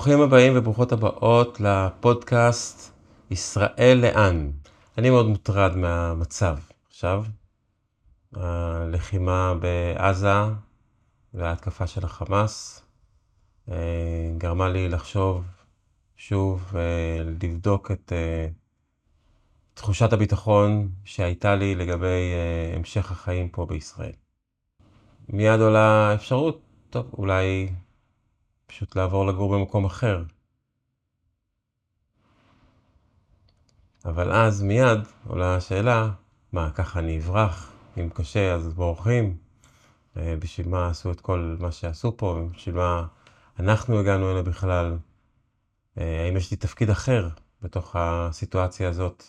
ברוכים הבאים וברוכות הבאות לפודקאסט ישראל לאן. אני מאוד מוטרד מהמצב עכשיו. הלחימה בעזה וההתקפה של החמאס אה, גרמה לי לחשוב שוב ולבדוק את אה, תחושת הביטחון שהייתה לי לגבי אה, המשך החיים פה בישראל. מיד עולה אפשרות, טוב, אולי פשוט לעבור לגור במקום אחר. אבל אז מיד עולה השאלה, מה, ככה אני אברח? אם קשה אז בורחים? אה, בשביל מה עשו את כל מה שעשו פה? בשביל מה אנחנו הגענו הנה בכלל? אה, האם יש לי תפקיד אחר בתוך הסיטואציה הזאת?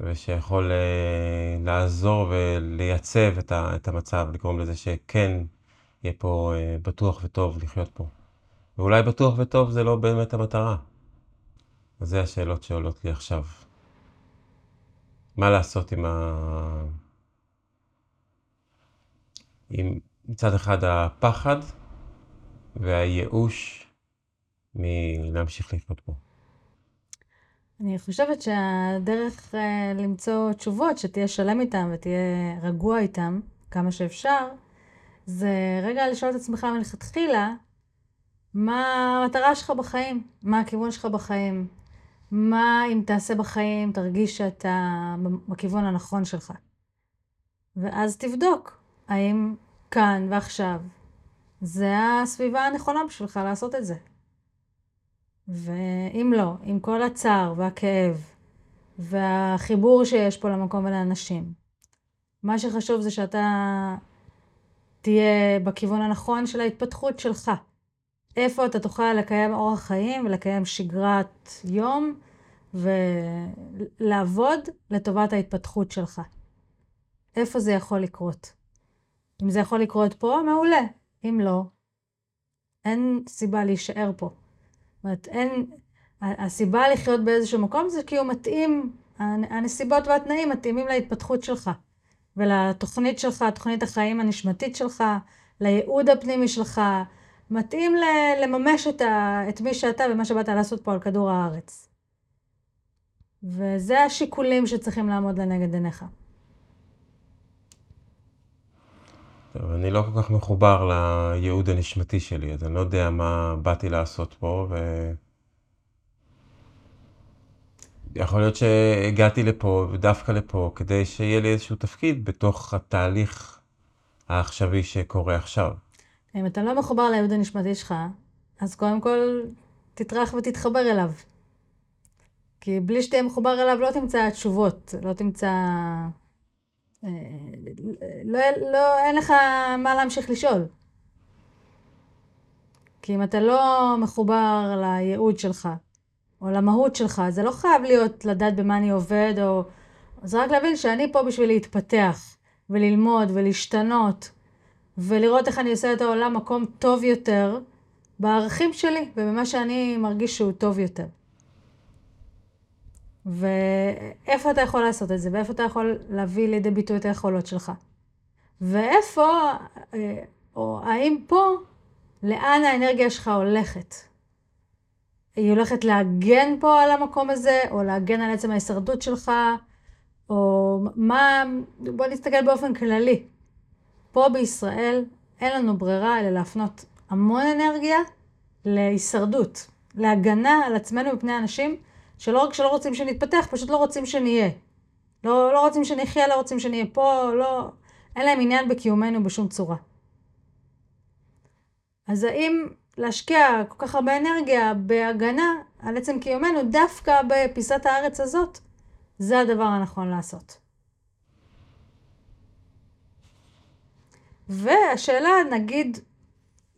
ושיכול uh, לעזור ולייצב את המצב, לגרום לזה שכן יהיה פה uh, בטוח וטוב לחיות פה. ואולי בטוח וטוב זה לא באמת המטרה. אז זה השאלות שעולות לי עכשיו. מה לעשות עם ה... עם מצד אחד הפחד והייאוש מלהמשיך לחיות פה. אני חושבת שהדרך אה, למצוא תשובות, שתהיה שלם איתם ותהיה רגוע איתם כמה שאפשר, זה רגע לשאול את עצמך מלכתחילה, מה המטרה שלך בחיים? מה הכיוון שלך בחיים? מה אם תעשה בחיים, תרגיש שאתה בכיוון הנכון שלך. ואז תבדוק האם כאן ועכשיו זה הסביבה הנכונה בשבילך לעשות את זה. ואם לא, עם כל הצער והכאב והחיבור שיש פה למקום ולאנשים, מה שחשוב זה שאתה תהיה בכיוון הנכון של ההתפתחות שלך. איפה אתה תוכל לקיים אורח חיים ולקיים שגרת יום ולעבוד לטובת ההתפתחות שלך. איפה זה יכול לקרות? אם זה יכול לקרות פה, מעולה. אם לא, אין סיבה להישאר פה. זאת אומרת, אין... הסיבה לחיות באיזשהו מקום זה כי הוא מתאים, הנסיבות והתנאים מתאימים להתפתחות שלך. ולתוכנית שלך, תוכנית החיים הנשמתית שלך, לייעוד הפנימי שלך, מתאים לממש את, ה, את מי שאתה ומה שבאת לעשות פה על כדור הארץ. וזה השיקולים שצריכים לעמוד לנגד עיניך. טוב, אני לא כל כך מחובר לייעוד הנשמתי שלי, אז אני לא יודע מה באתי לעשות פה, ו... יכול להיות שהגעתי לפה, ודווקא לפה, כדי שיהיה לי איזשהו תפקיד בתוך התהליך העכשווי שקורה עכשיו. אם אתה לא מחובר לייעוד הנשמתי שלך, אז קודם כל תטרח ותתחבר אליו. כי בלי שתהיה מחובר אליו לא תמצא תשובות, לא תמצא לא, לא, אין לך מה להמשיך לשאול. כי אם אתה לא מחובר לייעוד שלך, או למהות שלך, זה לא חייב להיות לדעת במה אני עובד, או... זה רק להבין שאני פה בשביל להתפתח, וללמוד, ולהשתנות, ולראות איך אני עושה את העולם מקום טוב יותר, בערכים שלי, ובמה שאני מרגיש שהוא טוב יותר. ואיפה אתה יכול לעשות את זה, ואיפה אתה יכול להביא לידי ביטוי את היכולות שלך. ואיפה, אה, או האם פה, לאן האנרגיה שלך הולכת. היא הולכת להגן פה על המקום הזה, או להגן על עצם ההישרדות שלך, או מה, בוא נסתכל באופן כללי. פה בישראל אין לנו ברירה אלא להפנות המון אנרגיה להישרדות, להגנה על עצמנו מפני אנשים שלא רק שלא רוצים שנתפתח, פשוט לא רוצים שנהיה. לא, לא רוצים שנחיה, לא רוצים שנהיה פה, לא... אין להם עניין בקיומנו בשום צורה. אז האם להשקיע כל כך הרבה אנרגיה בהגנה על עצם קיומנו דווקא בפיסת הארץ הזאת, זה הדבר הנכון לעשות. והשאלה, נגיד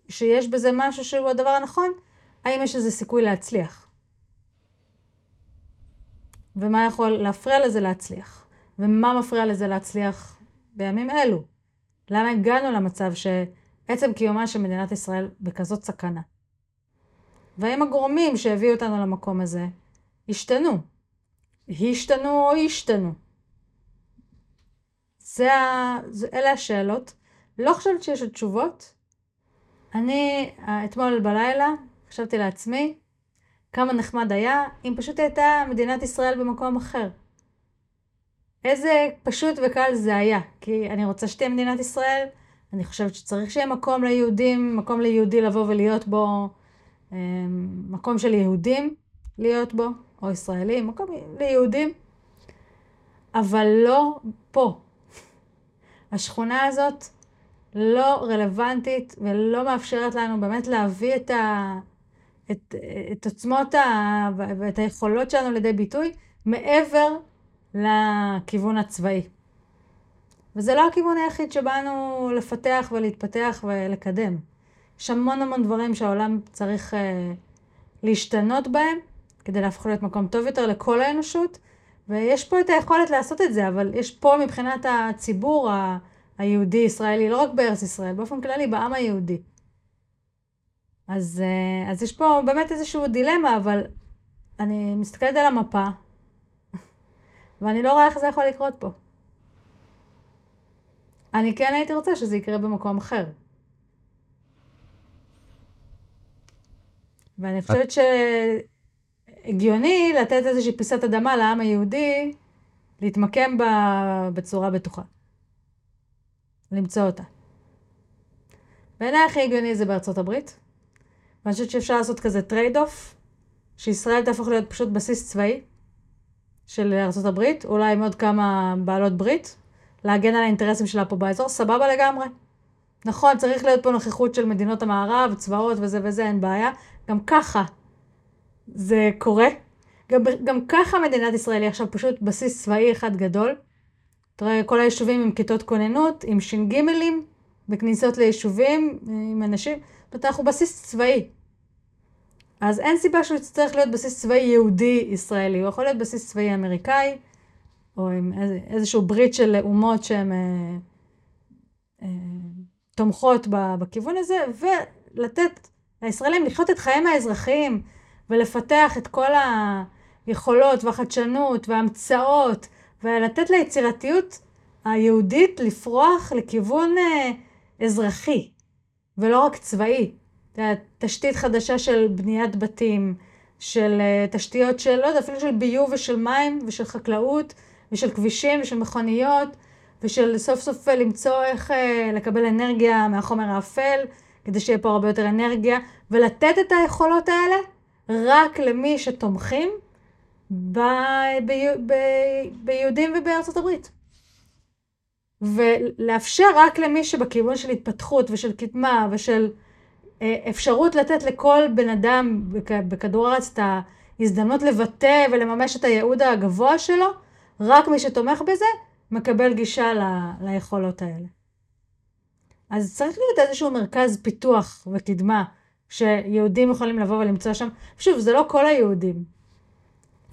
שיש בזה משהו שהוא הדבר הנכון, האם יש איזה סיכוי להצליח? ומה יכול להפריע לזה להצליח, ומה מפריע לזה להצליח בימים אלו. למה הגענו למצב שעצם קיומה של מדינת ישראל בכזאת סכנה? והאם הגורמים שהביאו אותנו למקום הזה השתנו? השתנו או השתנו? זה ה... אלה השאלות. לא חושבת שיש עוד תשובות, אני אתמול בלילה חשבתי לעצמי כמה נחמד היה אם פשוט הייתה מדינת ישראל במקום אחר. איזה פשוט וקל זה היה, כי אני רוצה שתהיה מדינת ישראל, אני חושבת שצריך שיהיה מקום ליהודים, מקום ליהודי לבוא ולהיות בו, אמ, מקום של יהודים להיות בו, או ישראלים, מקום ליהודים, אבל לא פה. השכונה הזאת לא רלוונטית ולא מאפשרת לנו באמת להביא את, ה, את, את עוצמות ה, ואת היכולות שלנו לידי ביטוי מעבר לכיוון הצבאי. וזה לא הכיוון היחיד שבאנו לפתח ולהתפתח ולקדם. יש המון המון דברים שהעולם צריך uh, להשתנות בהם, כדי להפוך להיות מקום טוב יותר לכל האנושות, ויש פה את היכולת לעשות את זה, אבל יש פה מבחינת הציבור היהודי-ישראלי, לא רק בארץ ישראל, באופן כללי בעם היהודי. אז, uh, אז יש פה באמת איזושהי דילמה, אבל אני מסתכלת על המפה, ואני לא רואה איך זה יכול לקרות פה. אני כן הייתי רוצה שזה יקרה במקום אחר. ואני חושבת שהגיוני לתת איזושהי פיסת אדמה לעם היהודי להתמקם בה בצורה בטוחה. למצוא אותה. בעיניי הכי הגיוני זה בארצות הברית. ואני חושבת שאפשר לעשות כזה trade-off, שישראל תהפוך להיות פשוט בסיס צבאי של ארצות הברית, אולי עם עוד כמה בעלות ברית, להגן על האינטרסים שלה פה באזור, סבבה לגמרי. נכון, צריך להיות פה נוכחות של מדינות המערב, צבאות וזה וזה, אין בעיה. גם ככה זה קורה. גם, גם ככה מדינת ישראל היא עכשיו פשוט בסיס צבאי אחד גדול. תראה, כל היישובים עם כיתות כוננות, עם ש"גים, בכניסות ליישובים, עם אנשים. זאת אומרת, אנחנו בסיס צבאי. אז אין סיבה שהוא יצטרך להיות בסיס צבאי יהודי ישראלי, הוא יכול להיות בסיס צבאי אמריקאי, או עם איזשהו ברית של אומות שהן אה, אה, תומכות בכיוון הזה, ולתת לישראלים לחיות את חייהם האזרחיים, ולפתח את כל היכולות והחדשנות וההמצאות, ולתת ליצירתיות היהודית לפרוח לכיוון אה, אזרחי, ולא רק צבאי. תשתית חדשה של בניית בתים, של אה, תשתיות של, לא יודע, אפילו של ביוב ושל מים ושל חקלאות ושל כבישים ושל מכוניות ושל סוף סוף למצוא איך אה, לקבל אנרגיה מהחומר האפל כדי שיהיה פה הרבה יותר אנרגיה ולתת את היכולות האלה רק למי שתומכים ב... ב... ב... ביהודים ובארצות הברית. ולאפשר רק למי שבכיוון של התפתחות ושל קדמה ושל אה, אפשרות לתת לכל בן אדם בכדור הארץ את ההזדמנות לבטא ולממש את הייעוד הגבוה שלו, רק מי שתומך בזה מקבל גישה ל, ליכולות האלה. אז צריך להיות איזשהו מרכז פיתוח וקדמה שיהודים יכולים לבוא ולמצוא שם. שוב, זה לא כל היהודים,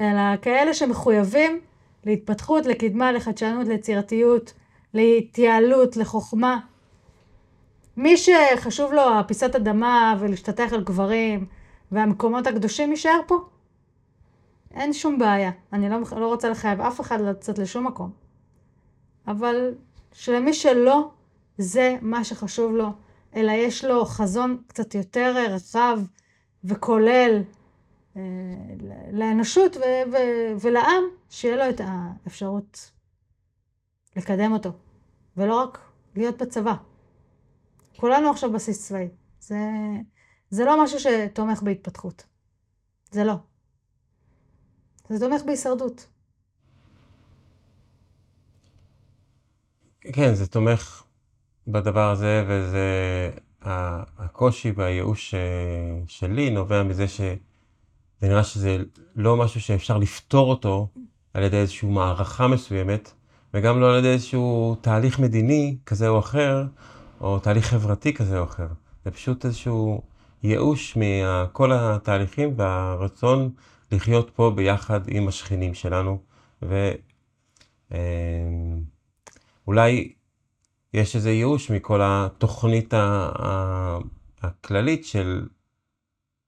אלא כאלה שמחויבים להתפתחות, לקדמה, לחדשנות, ליצירתיות, להתייעלות, לחוכמה. מי שחשוב לו הפיסת אדמה ולהשתטח על גברים והמקומות הקדושים יישאר פה. אין שום בעיה. אני לא, לא רוצה לחייב אף אחד לצאת לשום מקום. אבל שלמי שלא זה מה שחשוב לו, אלא יש לו חזון קצת יותר רחב וכולל אה, לאנושות ו- ו- ולעם, שיהיה לו את האפשרות לקדם אותו, ולא רק להיות בצבא. כולנו עכשיו בסיס צבאי. זה, זה לא משהו שתומך בהתפתחות. זה לא. זה תומך בהישרדות. כן, זה תומך בדבר הזה, וזה... הקושי והייאוש אה, שלי נובע מזה שזה נראה שזה לא משהו שאפשר לפתור אותו על ידי איזושהי מערכה מסוימת, וגם לא על ידי איזשהו תהליך מדיני כזה או אחר, או תהליך חברתי כזה או אחר. זה פשוט איזשהו ייאוש מכל התהליכים והרצון לחיות פה ביחד עם השכנים שלנו. ואולי אמ, יש איזה ייאוש מכל התוכנית הכללית של,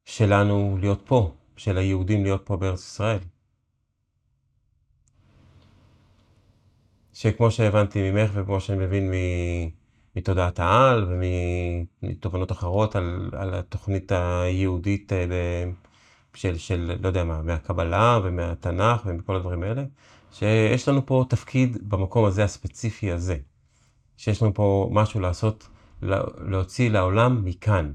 שלנו להיות פה, של היהודים להיות פה בארץ ישראל. שכמו שהבנתי ממך וכמו שאני מבין מתודעת העל ומתובנות אחרות על, על התוכנית היהודית אה, של, של, לא יודע מה, מהקבלה ומהתנ"ך ומכל הדברים האלה, שיש לנו פה תפקיד במקום הזה הספציפי הזה, שיש לנו פה משהו לעשות, להוציא לעולם מכאן.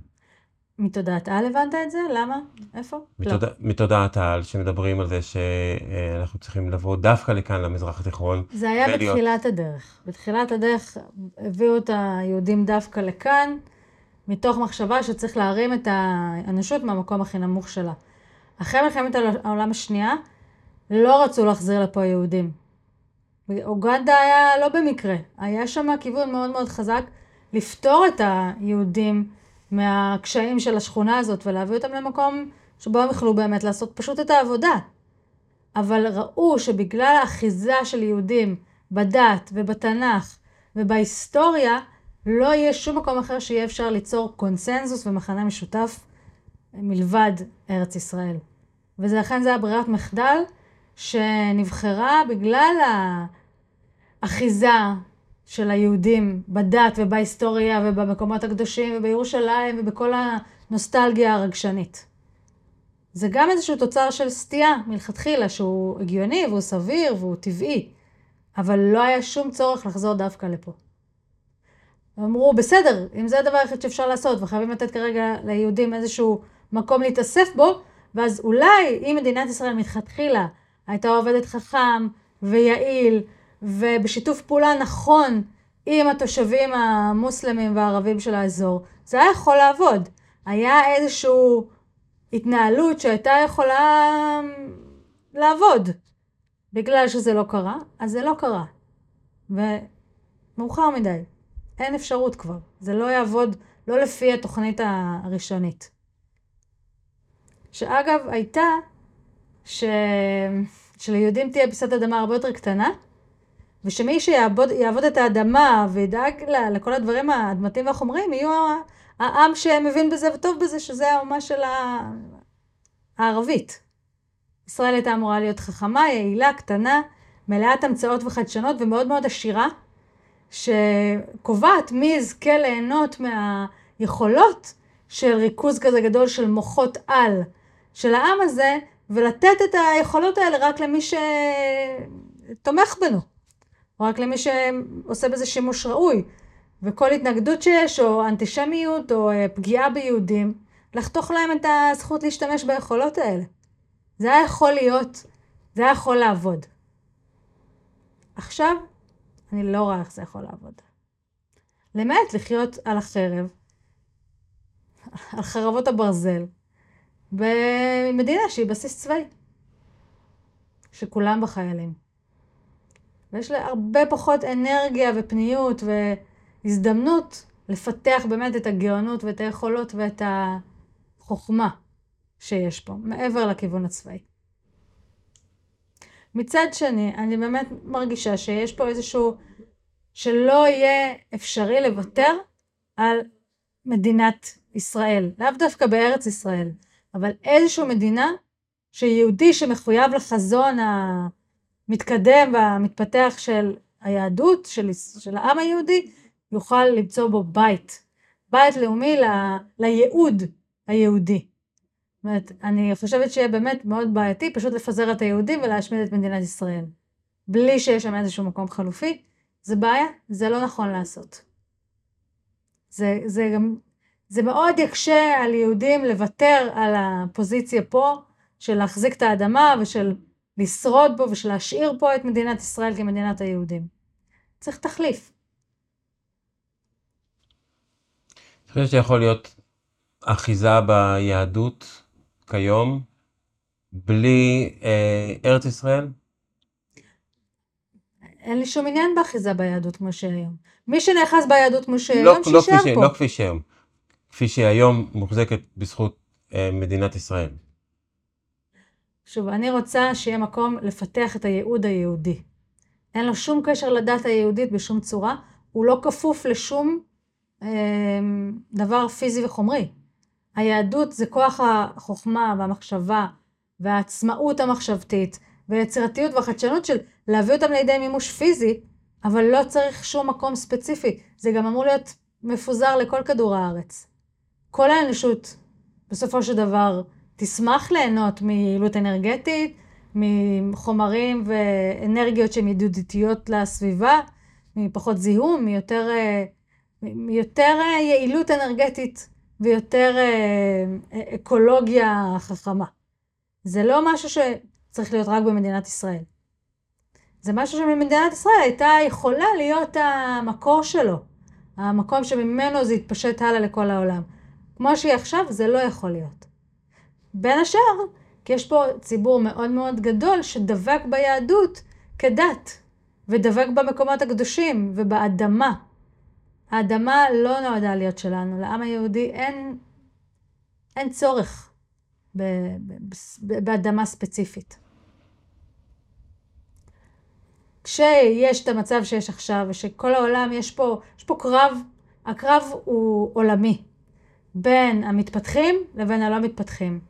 מתודעת על הבנת את זה? למה? איפה? מתוד... לא. מתודעת על, שמדברים על זה שאנחנו צריכים לבוא דווקא לכאן, למזרח התיכון. זה היה ולהיות... בתחילת הדרך. בתחילת הדרך הביאו את היהודים דווקא לכאן, מתוך מחשבה שצריך להרים את האנושות מהמקום הכי נמוך שלה. אחרי מלחמת העולם השנייה, לא רצו להחזיר לפה יהודים. אוגנדה היה לא במקרה, היה שם כיוון מאוד מאוד חזק לפתור את היהודים מהקשיים של השכונה הזאת ולהביא אותם למקום שבו הם יכלו באמת לעשות פשוט את העבודה. אבל ראו שבגלל האחיזה של יהודים בדת ובתנ"ך ובהיסטוריה, לא יהיה שום מקום אחר שיהיה אפשר ליצור קונסנזוס ומחנה משותף מלבד ארץ ישראל. ולכן זה היה ברירת מחדל שנבחרה בגלל האחיזה של היהודים בדת ובהיסטוריה ובמקומות הקדושים ובירושלים ובכל הנוסטלגיה הרגשנית. זה גם איזשהו תוצר של סטייה מלכתחילה, שהוא הגיוני והוא סביר והוא טבעי, אבל לא היה שום צורך לחזור דווקא לפה. אמרו, בסדר, אם זה הדבר היחיד שאפשר לעשות, וחייבים לתת כרגע ליהודים איזשהו מקום להתאסף בו, ואז אולי אם מדינת ישראל מלכתחילה הייתה עובדת חכם ויעיל ובשיתוף פעולה נכון עם התושבים המוסלמים והערבים של האזור, זה היה יכול לעבוד. היה איזושהי התנהלות שהייתה יכולה לעבוד. בגלל שזה לא קרה, אז זה לא קרה. ומאוחר מדי. אין אפשרות כבר. זה לא יעבוד, לא לפי התוכנית הראשונית. שאגב, הייתה ש... שליהודים תהיה פיסת אדמה הרבה יותר קטנה, ושמי שיעבוד יעבוד את האדמה וידאג לה, לכל הדברים האדמתיים והחומריים, יהיו העם שמבין בזה וטוב בזה, שזה האומה של הערבית. ישראל הייתה אמורה להיות חכמה, יעילה, קטנה, מלאת המצאות וחדשנות ומאוד מאוד עשירה, שקובעת מי יזכה ליהנות מהיכולות של ריכוז כזה גדול של מוחות על של העם הזה, ולתת את היכולות האלה רק למי שתומך בנו. או רק למי שעושה בזה שימוש ראוי. וכל התנגדות שיש, או אנטישמיות, או אה, פגיעה ביהודים, לחתוך להם את הזכות להשתמש ביכולות האלה. זה היה יכול להיות, זה היה יכול לעבוד. עכשיו, אני לא רואה איך זה יכול לעבוד. למעט לחיות על החרב, על חרבות הברזל, במדינה שהיא בסיס צבאי, שכולם בחיילים. ויש לה הרבה פחות אנרגיה ופניות והזדמנות לפתח באמת את הגאונות ואת היכולות ואת החוכמה שיש פה, מעבר לכיוון הצבאי. מצד שני, אני באמת מרגישה שיש פה איזשהו, שלא יהיה אפשרי לוותר על מדינת ישראל, לאו דווקא בארץ ישראל, אבל איזושהי מדינה שיהודי שמחויב לחזון. המתקדם והמתפתח של היהדות, של, של העם היהודי, יוכל למצוא בו בית. בית לאומי ל, לייעוד היהודי. זאת אומרת, אני חושבת שיהיה באמת מאוד בעייתי פשוט לפזר את היהודים ולהשמיד את מדינת ישראל. בלי שיש שם איזשהו מקום חלופי, זה בעיה, זה לא נכון לעשות. זה, זה גם, זה מאוד יקשה על יהודים לוותר על הפוזיציה פה של להחזיק את האדמה ושל לשרוד בו ושלהשאיר פה את מדינת ישראל כמדינת היהודים. צריך תחליף. אני חושב שיכול להיות אחיזה ביהדות כיום בלי אה, ארץ ישראל? אין לי שום עניין באחיזה ביהדות כמו שהיום. מי שנאחז ביהדות כמו שהיום, לא, לא שישאר לא פה. לא כפי שהיום. כפי שהיום מוחזקת בזכות אה, מדינת ישראל. שוב, אני רוצה שיהיה מקום לפתח את הייעוד היהודי. אין לו שום קשר לדת היהודית בשום צורה, הוא לא כפוף לשום אה, דבר פיזי וחומרי. היהדות זה כוח החוכמה והמחשבה והעצמאות המחשבתית והיצירתיות והחדשנות של להביא אותם לידי מימוש פיזי, אבל לא צריך שום מקום ספציפי. זה גם אמור להיות מפוזר לכל כדור הארץ. כל האנושות, בסופו של דבר, תשמח ליהנות מיעילות אנרגטית, מחומרים ואנרגיות שהן ידידותיות לסביבה, מפחות זיהום, מיותר, מיותר יעילות אנרגטית ויותר אה, אקולוגיה חכמה. זה לא משהו שצריך להיות רק במדינת ישראל. זה משהו שמדינת ישראל הייתה יכולה להיות המקור שלו, המקום שממנו זה יתפשט הלאה לכל העולם. כמו שהיא עכשיו, זה לא יכול להיות. בין השאר, כי יש פה ציבור מאוד מאוד גדול שדבק ביהדות כדת, ודבק במקומות הקדושים ובאדמה. האדמה לא נועדה להיות שלנו, לעם היהודי אין, אין צורך ב, ב, ב, באדמה ספציפית. כשיש את המצב שיש עכשיו, ושכל העולם, יש פה, יש פה קרב, הקרב הוא עולמי, בין המתפתחים לבין הלא מתפתחים.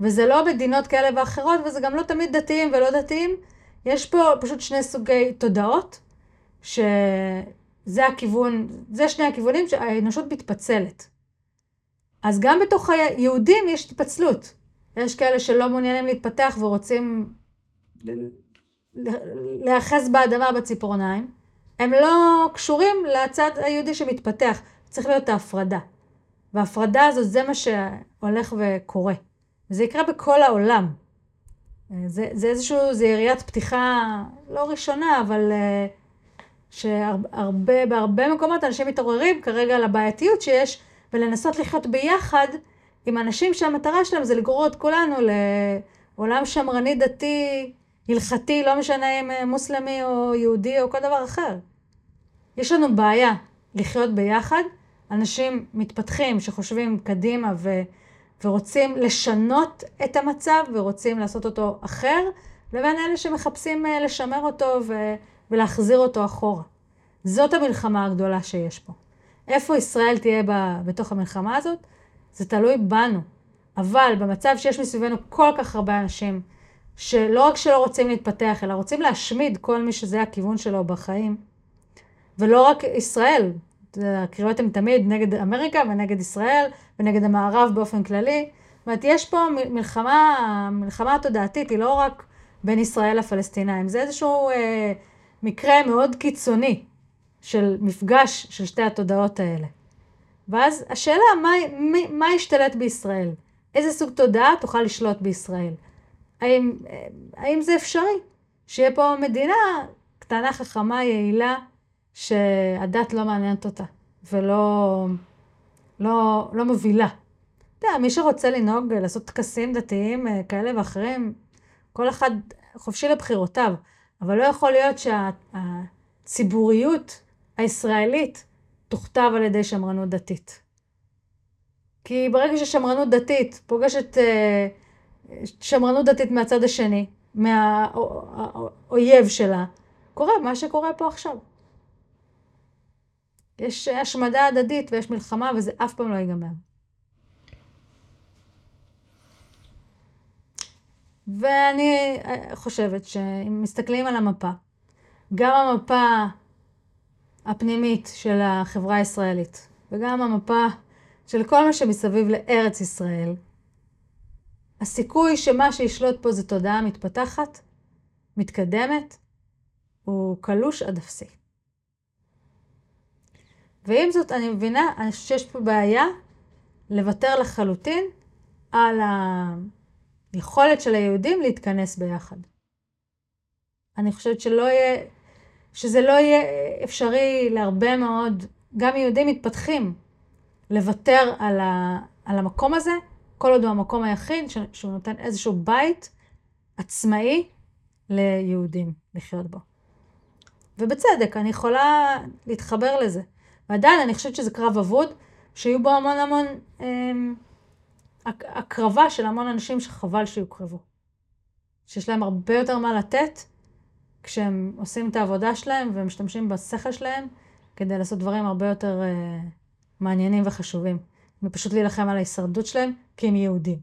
וזה לא מדינות כאלה ואחרות, וזה גם לא תמיד דתיים ולא דתיים. יש פה פשוט שני סוגי תודעות, שזה הכיוון, זה שני הכיוונים שהאנושות מתפצלת. אז גם בתוך היהודים יש התפצלות. יש כאלה שלא מעוניינים להתפתח ורוצים להיאחז באדמה בציפורניים. הם לא קשורים לצד היהודי שמתפתח. צריך להיות ההפרדה. וההפרדה הזאת זה מה שהולך וקורה. וזה יקרה בכל העולם. זה, זה איזשהו, זה יריית פתיחה לא ראשונה, אבל אה, שהרבה, בהרבה מקומות אנשים מתעוררים כרגע על הבעייתיות שיש, ולנסות לחיות ביחד עם אנשים שהמטרה שלהם זה לגרור את כולנו לעולם שמרני דתי, הלכתי, לא משנה אם אה, מוסלמי או יהודי או כל דבר אחר. יש לנו בעיה לחיות ביחד, אנשים מתפתחים שחושבים קדימה ו... ורוצים לשנות את המצב ורוצים לעשות אותו אחר, לבין אלה שמחפשים אה, לשמר אותו ו- ולהחזיר אותו אחורה. זאת המלחמה הגדולה שיש פה. איפה ישראל תהיה ב- בתוך המלחמה הזאת? זה תלוי בנו. אבל במצב שיש מסביבנו כל כך הרבה אנשים, שלא רק שלא רוצים להתפתח, אלא רוצים להשמיד כל מי שזה הכיוון שלו בחיים, ולא רק ישראל, הקריאות הן תמיד נגד אמריקה ונגד ישראל ונגד המערב באופן כללי. זאת אומרת, יש פה מלחמה, מלחמה תודעתית, היא לא רק בין ישראל לפלסטינאים, זה איזשהו אה, מקרה מאוד קיצוני של מפגש של שתי התודעות האלה. ואז השאלה, מה, מה ישתלט בישראל? איזה סוג תודעה תוכל לשלוט בישראל? האם, אה, האם זה אפשרי? שיהיה פה מדינה קטנה, חכמה, יעילה, שהדת לא מעניינת אותה, ולא לא, לא מובילה. אתה יודע, מי שרוצה לנהוג, לעשות טקסים דתיים אה, כאלה ואחרים, כל אחד חופשי לבחירותיו, אבל לא יכול להיות שהציבוריות הישראלית תוכתב על ידי שמרנות דתית. כי ברגע ששמרנות דתית פוגשת אה, שמרנות דתית מהצד השני, מהאויב שלה, קורה מה שקורה פה עכשיו. יש השמדה הדדית ויש מלחמה וזה אף פעם לא ייגמר. ואני חושבת שאם מסתכלים על המפה, גם המפה הפנימית של החברה הישראלית וגם המפה של כל מה שמסביב לארץ ישראל, הסיכוי שמה שישלוט פה זה תודעה מתפתחת, מתקדמת, הוא קלוש עד אפסי. ועם זאת, אני מבינה, שיש פה בעיה לוותר לחלוטין על היכולת של היהודים להתכנס ביחד. אני חושבת שלא יהיה, שזה לא יהיה אפשרי להרבה מאוד, גם יהודים מתפתחים, לוותר על, ה, על המקום הזה, כל עוד הוא המקום היחיד שהוא נותן איזשהו בית עצמאי ליהודים לחיות בו. ובצדק, אני יכולה להתחבר לזה. ועדיין אני חושבת שזה קרב אבוד, שיהיו בו המון המון אמ, הקרבה של המון אנשים שחבל שיוקרבו. שיש להם הרבה יותר מה לתת כשהם עושים את העבודה שלהם ומשתמשים בשכל שלהם כדי לעשות דברים הרבה יותר אה, מעניינים וחשובים. ופשוט להילחם על ההישרדות שלהם כי הם יהודים.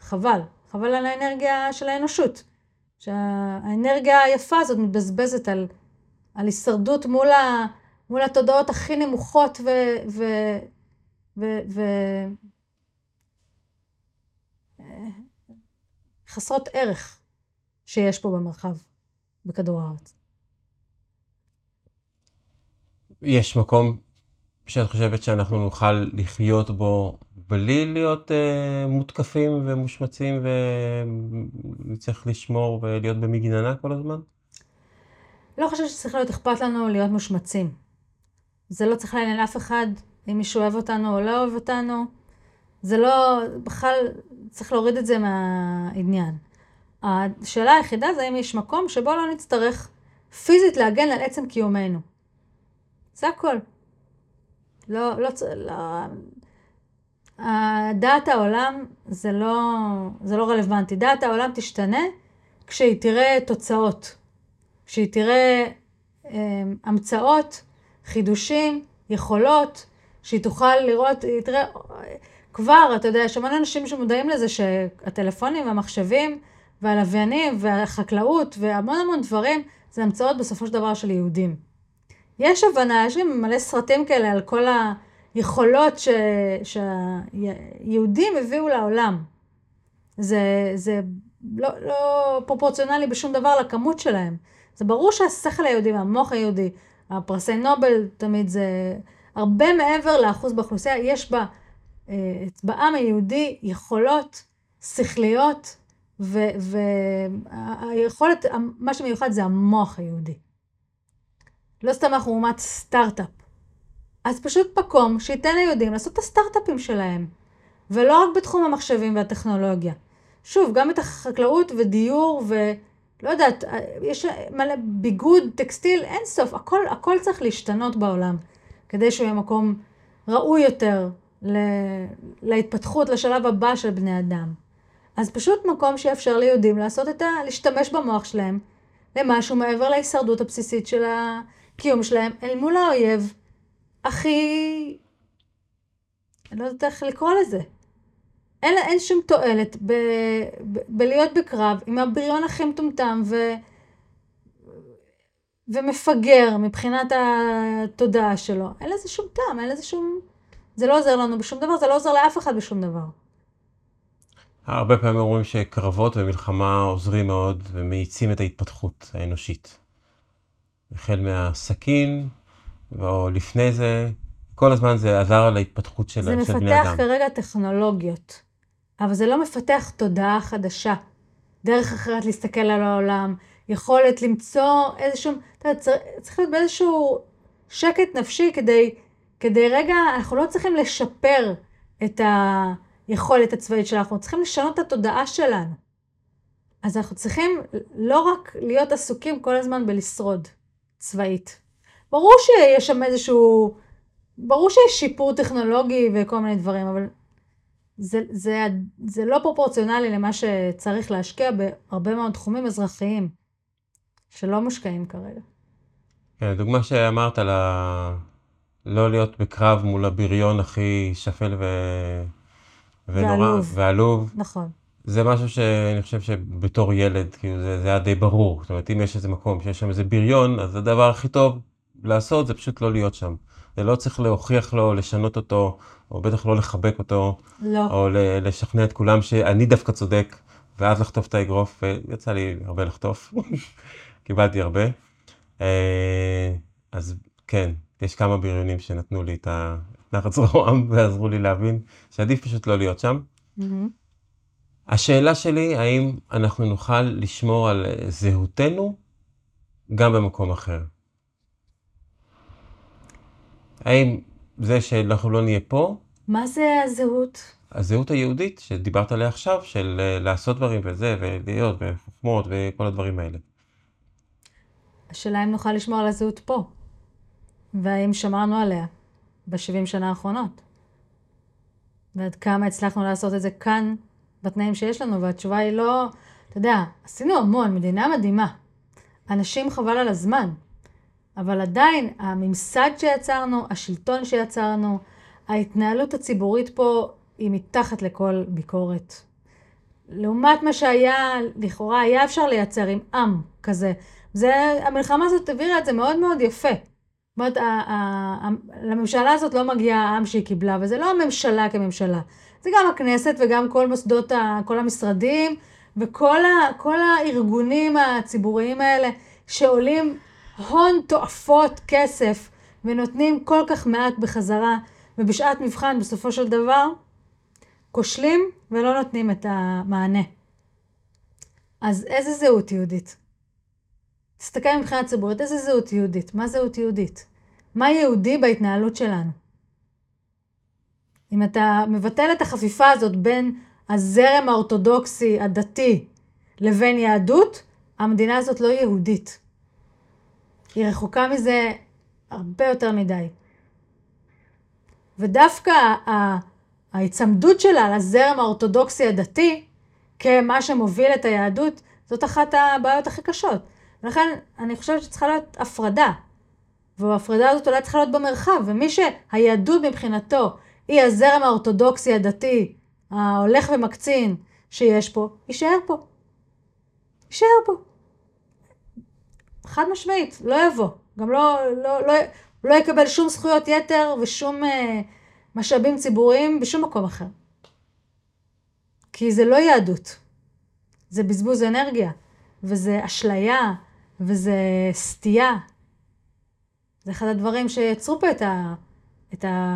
חבל, חבל על האנרגיה של האנושות. שהאנרגיה היפה הזאת מתבזבזת על על הישרדות מול, ה, מול התודעות הכי נמוכות ו... ו, ו, ו חסרות ערך שיש פה במרחב, בכדור הארץ. יש מקום שאת חושבת שאנחנו נוכל לחיות בו בלי להיות uh, מותקפים ומושמצים ונצטרך לשמור ולהיות במגננה כל הזמן? לא חושבת שצריך להיות אכפת לנו להיות מושמצים. זה לא צריך לעניין אף אחד, אם מישהו אוהב אותנו או לא אוהב אותנו. זה לא, בכלל צריך להוריד את זה מהעניין. השאלה היחידה זה אם יש מקום שבו לא נצטרך פיזית להגן על עצם קיומנו. זה הכל. לא, לא, לא, דעת העולם זה לא, זה לא רלוונטי. דעת העולם תשתנה כשהיא תראה תוצאות, כשהיא תראה אה, המצאות, חידושים, יכולות, שהיא תוכל לראות, היא תראה, כבר, אתה יודע, יש המון אנשים שמודעים לזה שהטלפונים והמחשבים והלוויינים והחקלאות והמון המון דברים, זה המצאות בסופו של דבר של יהודים. יש הבנה, יש גם מלא סרטים כאלה על כל היכולות ש... שהיהודים הביאו לעולם. זה, זה לא, לא פרופורציונלי בשום דבר לכמות שלהם. זה ברור שהשכל היהודי והמוח היהודי, הפרסי נובל תמיד זה הרבה מעבר לאחוז באוכלוסייה, יש בה, אה, בעם היהודי יכולות שכליות, והיכולת, מה שמיוחד זה המוח היהודי. לא סתם אנחנו אומת סטארט-אפ. אז פשוט מקום שייתן ליהודים לעשות את הסטארט-אפים שלהם, ולא רק בתחום המחשבים והטכנולוגיה. שוב, גם את החקלאות ודיור ולא יודעת, יש מלא ביגוד, טקסטיל, אין סוף, הכל, הכל צריך להשתנות בעולם, כדי שהוא יהיה מקום ראוי יותר להתפתחות, לשלב הבא של בני אדם. אז פשוט מקום שיאפשר ליהודים לעשות את ה... להשתמש במוח שלהם למשהו מעבר להישרדות הבסיסית של הקיום שלהם אל מול האויב הכי... אני לא יודעת איך לקרוא לזה. אין, אין שום תועלת ב, ב, בלהיות בקרב עם הבריון הכי מטומטם ו, ומפגר מבחינת התודעה שלו. אין לזה שום טעם, אין לזה שום... זה לא עוזר לנו בשום דבר, זה לא עוזר לאף אחד בשום דבר. הרבה פעמים אומרים שקרבות ומלחמה עוזרים מאוד ומאיצים את ההתפתחות האנושית. החל מהסכין, או לפני זה, כל הזמן זה עזר להתפתחות של בני אדם. זה מפתח כרגע טכנולוגיות, אבל זה לא מפתח תודעה חדשה, דרך אחרת להסתכל על העולם, יכולת למצוא איזשהו, אתה יודע, צריך, צריך להיות באיזשהו שקט נפשי כדי, כדי רגע, אנחנו לא צריכים לשפר את היכולת הצבאית שלנו, אנחנו צריכים לשנות את התודעה שלנו. אז אנחנו צריכים לא רק להיות עסוקים כל הזמן בלשרוד צבאית. ברור שיש שם איזשהו, ברור שיש שיפור טכנולוגי וכל מיני דברים, אבל זה, זה, זה לא פרופורציונלי למה שצריך להשקיע בהרבה מאוד תחומים אזרחיים, שלא מושקעים כרגע. כן, דוגמה שאמרת על ה... לא להיות בקרב מול הבריון הכי שפל ו... ונורא, ועלוב. ועלוב. נכון. זה משהו שאני חושב שבתור ילד, כאילו זה, זה היה די ברור. זאת אומרת, אם יש איזה מקום שיש שם איזה בריון, אז הדבר הכי טוב לעשות זה פשוט לא להיות שם. זה לא צריך להוכיח לו, לשנות אותו, או בטח לא לחבק אותו, לא. או לשכנע את כולם שאני דווקא צודק, ואז לחטוף את האגרוף, ויצא לי הרבה לחטוף, קיבלתי הרבה. אה, אז כן, יש כמה בריונים שנתנו לי את הנחת זרועם ועזרו לי להבין שעדיף פשוט לא להיות שם. Mm-hmm. השאלה שלי, האם אנחנו נוכל לשמור על זהותנו גם במקום אחר? האם זה שאנחנו לא נהיה פה... מה זה הזהות? הזהות היהודית שדיברת עליה עכשיו, של אה, לעשות דברים וזה, ולהיות, וחוכמות, וכל הדברים האלה. השאלה אם נוכל לשמור על הזהות פה, והאם שמרנו עליה ב-70 שנה האחרונות. ועד כמה הצלחנו לעשות את זה כאן, בתנאים שיש לנו, והתשובה היא לא, אתה יודע, עשינו המון, מדינה מדהימה. אנשים חבל על הזמן. אבל עדיין הממסד שיצרנו, השלטון שיצרנו, ההתנהלות הציבורית פה היא מתחת לכל ביקורת. לעומת מה שהיה, לכאורה היה אפשר לייצר עם עם כזה, זה, המלחמה הזאת העבירה את זה מאוד מאוד יפה. זאת אומרת, לממשלה הזאת לא מגיע העם שהיא קיבלה, וזה לא הממשלה כממשלה. זה גם הכנסת וגם כל מוסדות, כל המשרדים, וכל ה, כל הארגונים הציבוריים האלה, שעולים הון תועפות כסף, ונותנים כל כך מעט בחזרה, ובשעת מבחן, בסופו של דבר, כושלים ולא נותנים את המענה. אז איזה זהות יהודית? תסתכל מבחינה ציבורית, איזה זהות יהודית? מה זהות יהודית? מה יהודי בהתנהלות שלנו? אם אתה מבטל את החפיפה הזאת בין הזרם האורתודוקסי הדתי לבין יהדות, המדינה הזאת לא יהודית. היא רחוקה מזה הרבה יותר מדי. ודווקא ההיצמדות שלה לזרם האורתודוקסי הדתי, כמה שמוביל את היהדות, זאת אחת הבעיות הכי קשות. ולכן אני חושבת שצריכה להיות הפרדה. וההפרדה הזאת אולי צריכה להיות במרחב, ומי שהיהדות מבחינתו היא הזרם האורתודוקסי הדתי, ההולך ומקצין שיש פה, יישאר פה. יישאר פה. חד משמעית, לא יבוא. גם לא, לא, לא, לא יקבל שום זכויות יתר ושום אה, משאבים ציבוריים בשום מקום אחר. כי זה לא יהדות. זה בזבוז אנרגיה, וזה אשליה, וזה סטייה. זה אחד הדברים שיצרו פה את ה... את ה...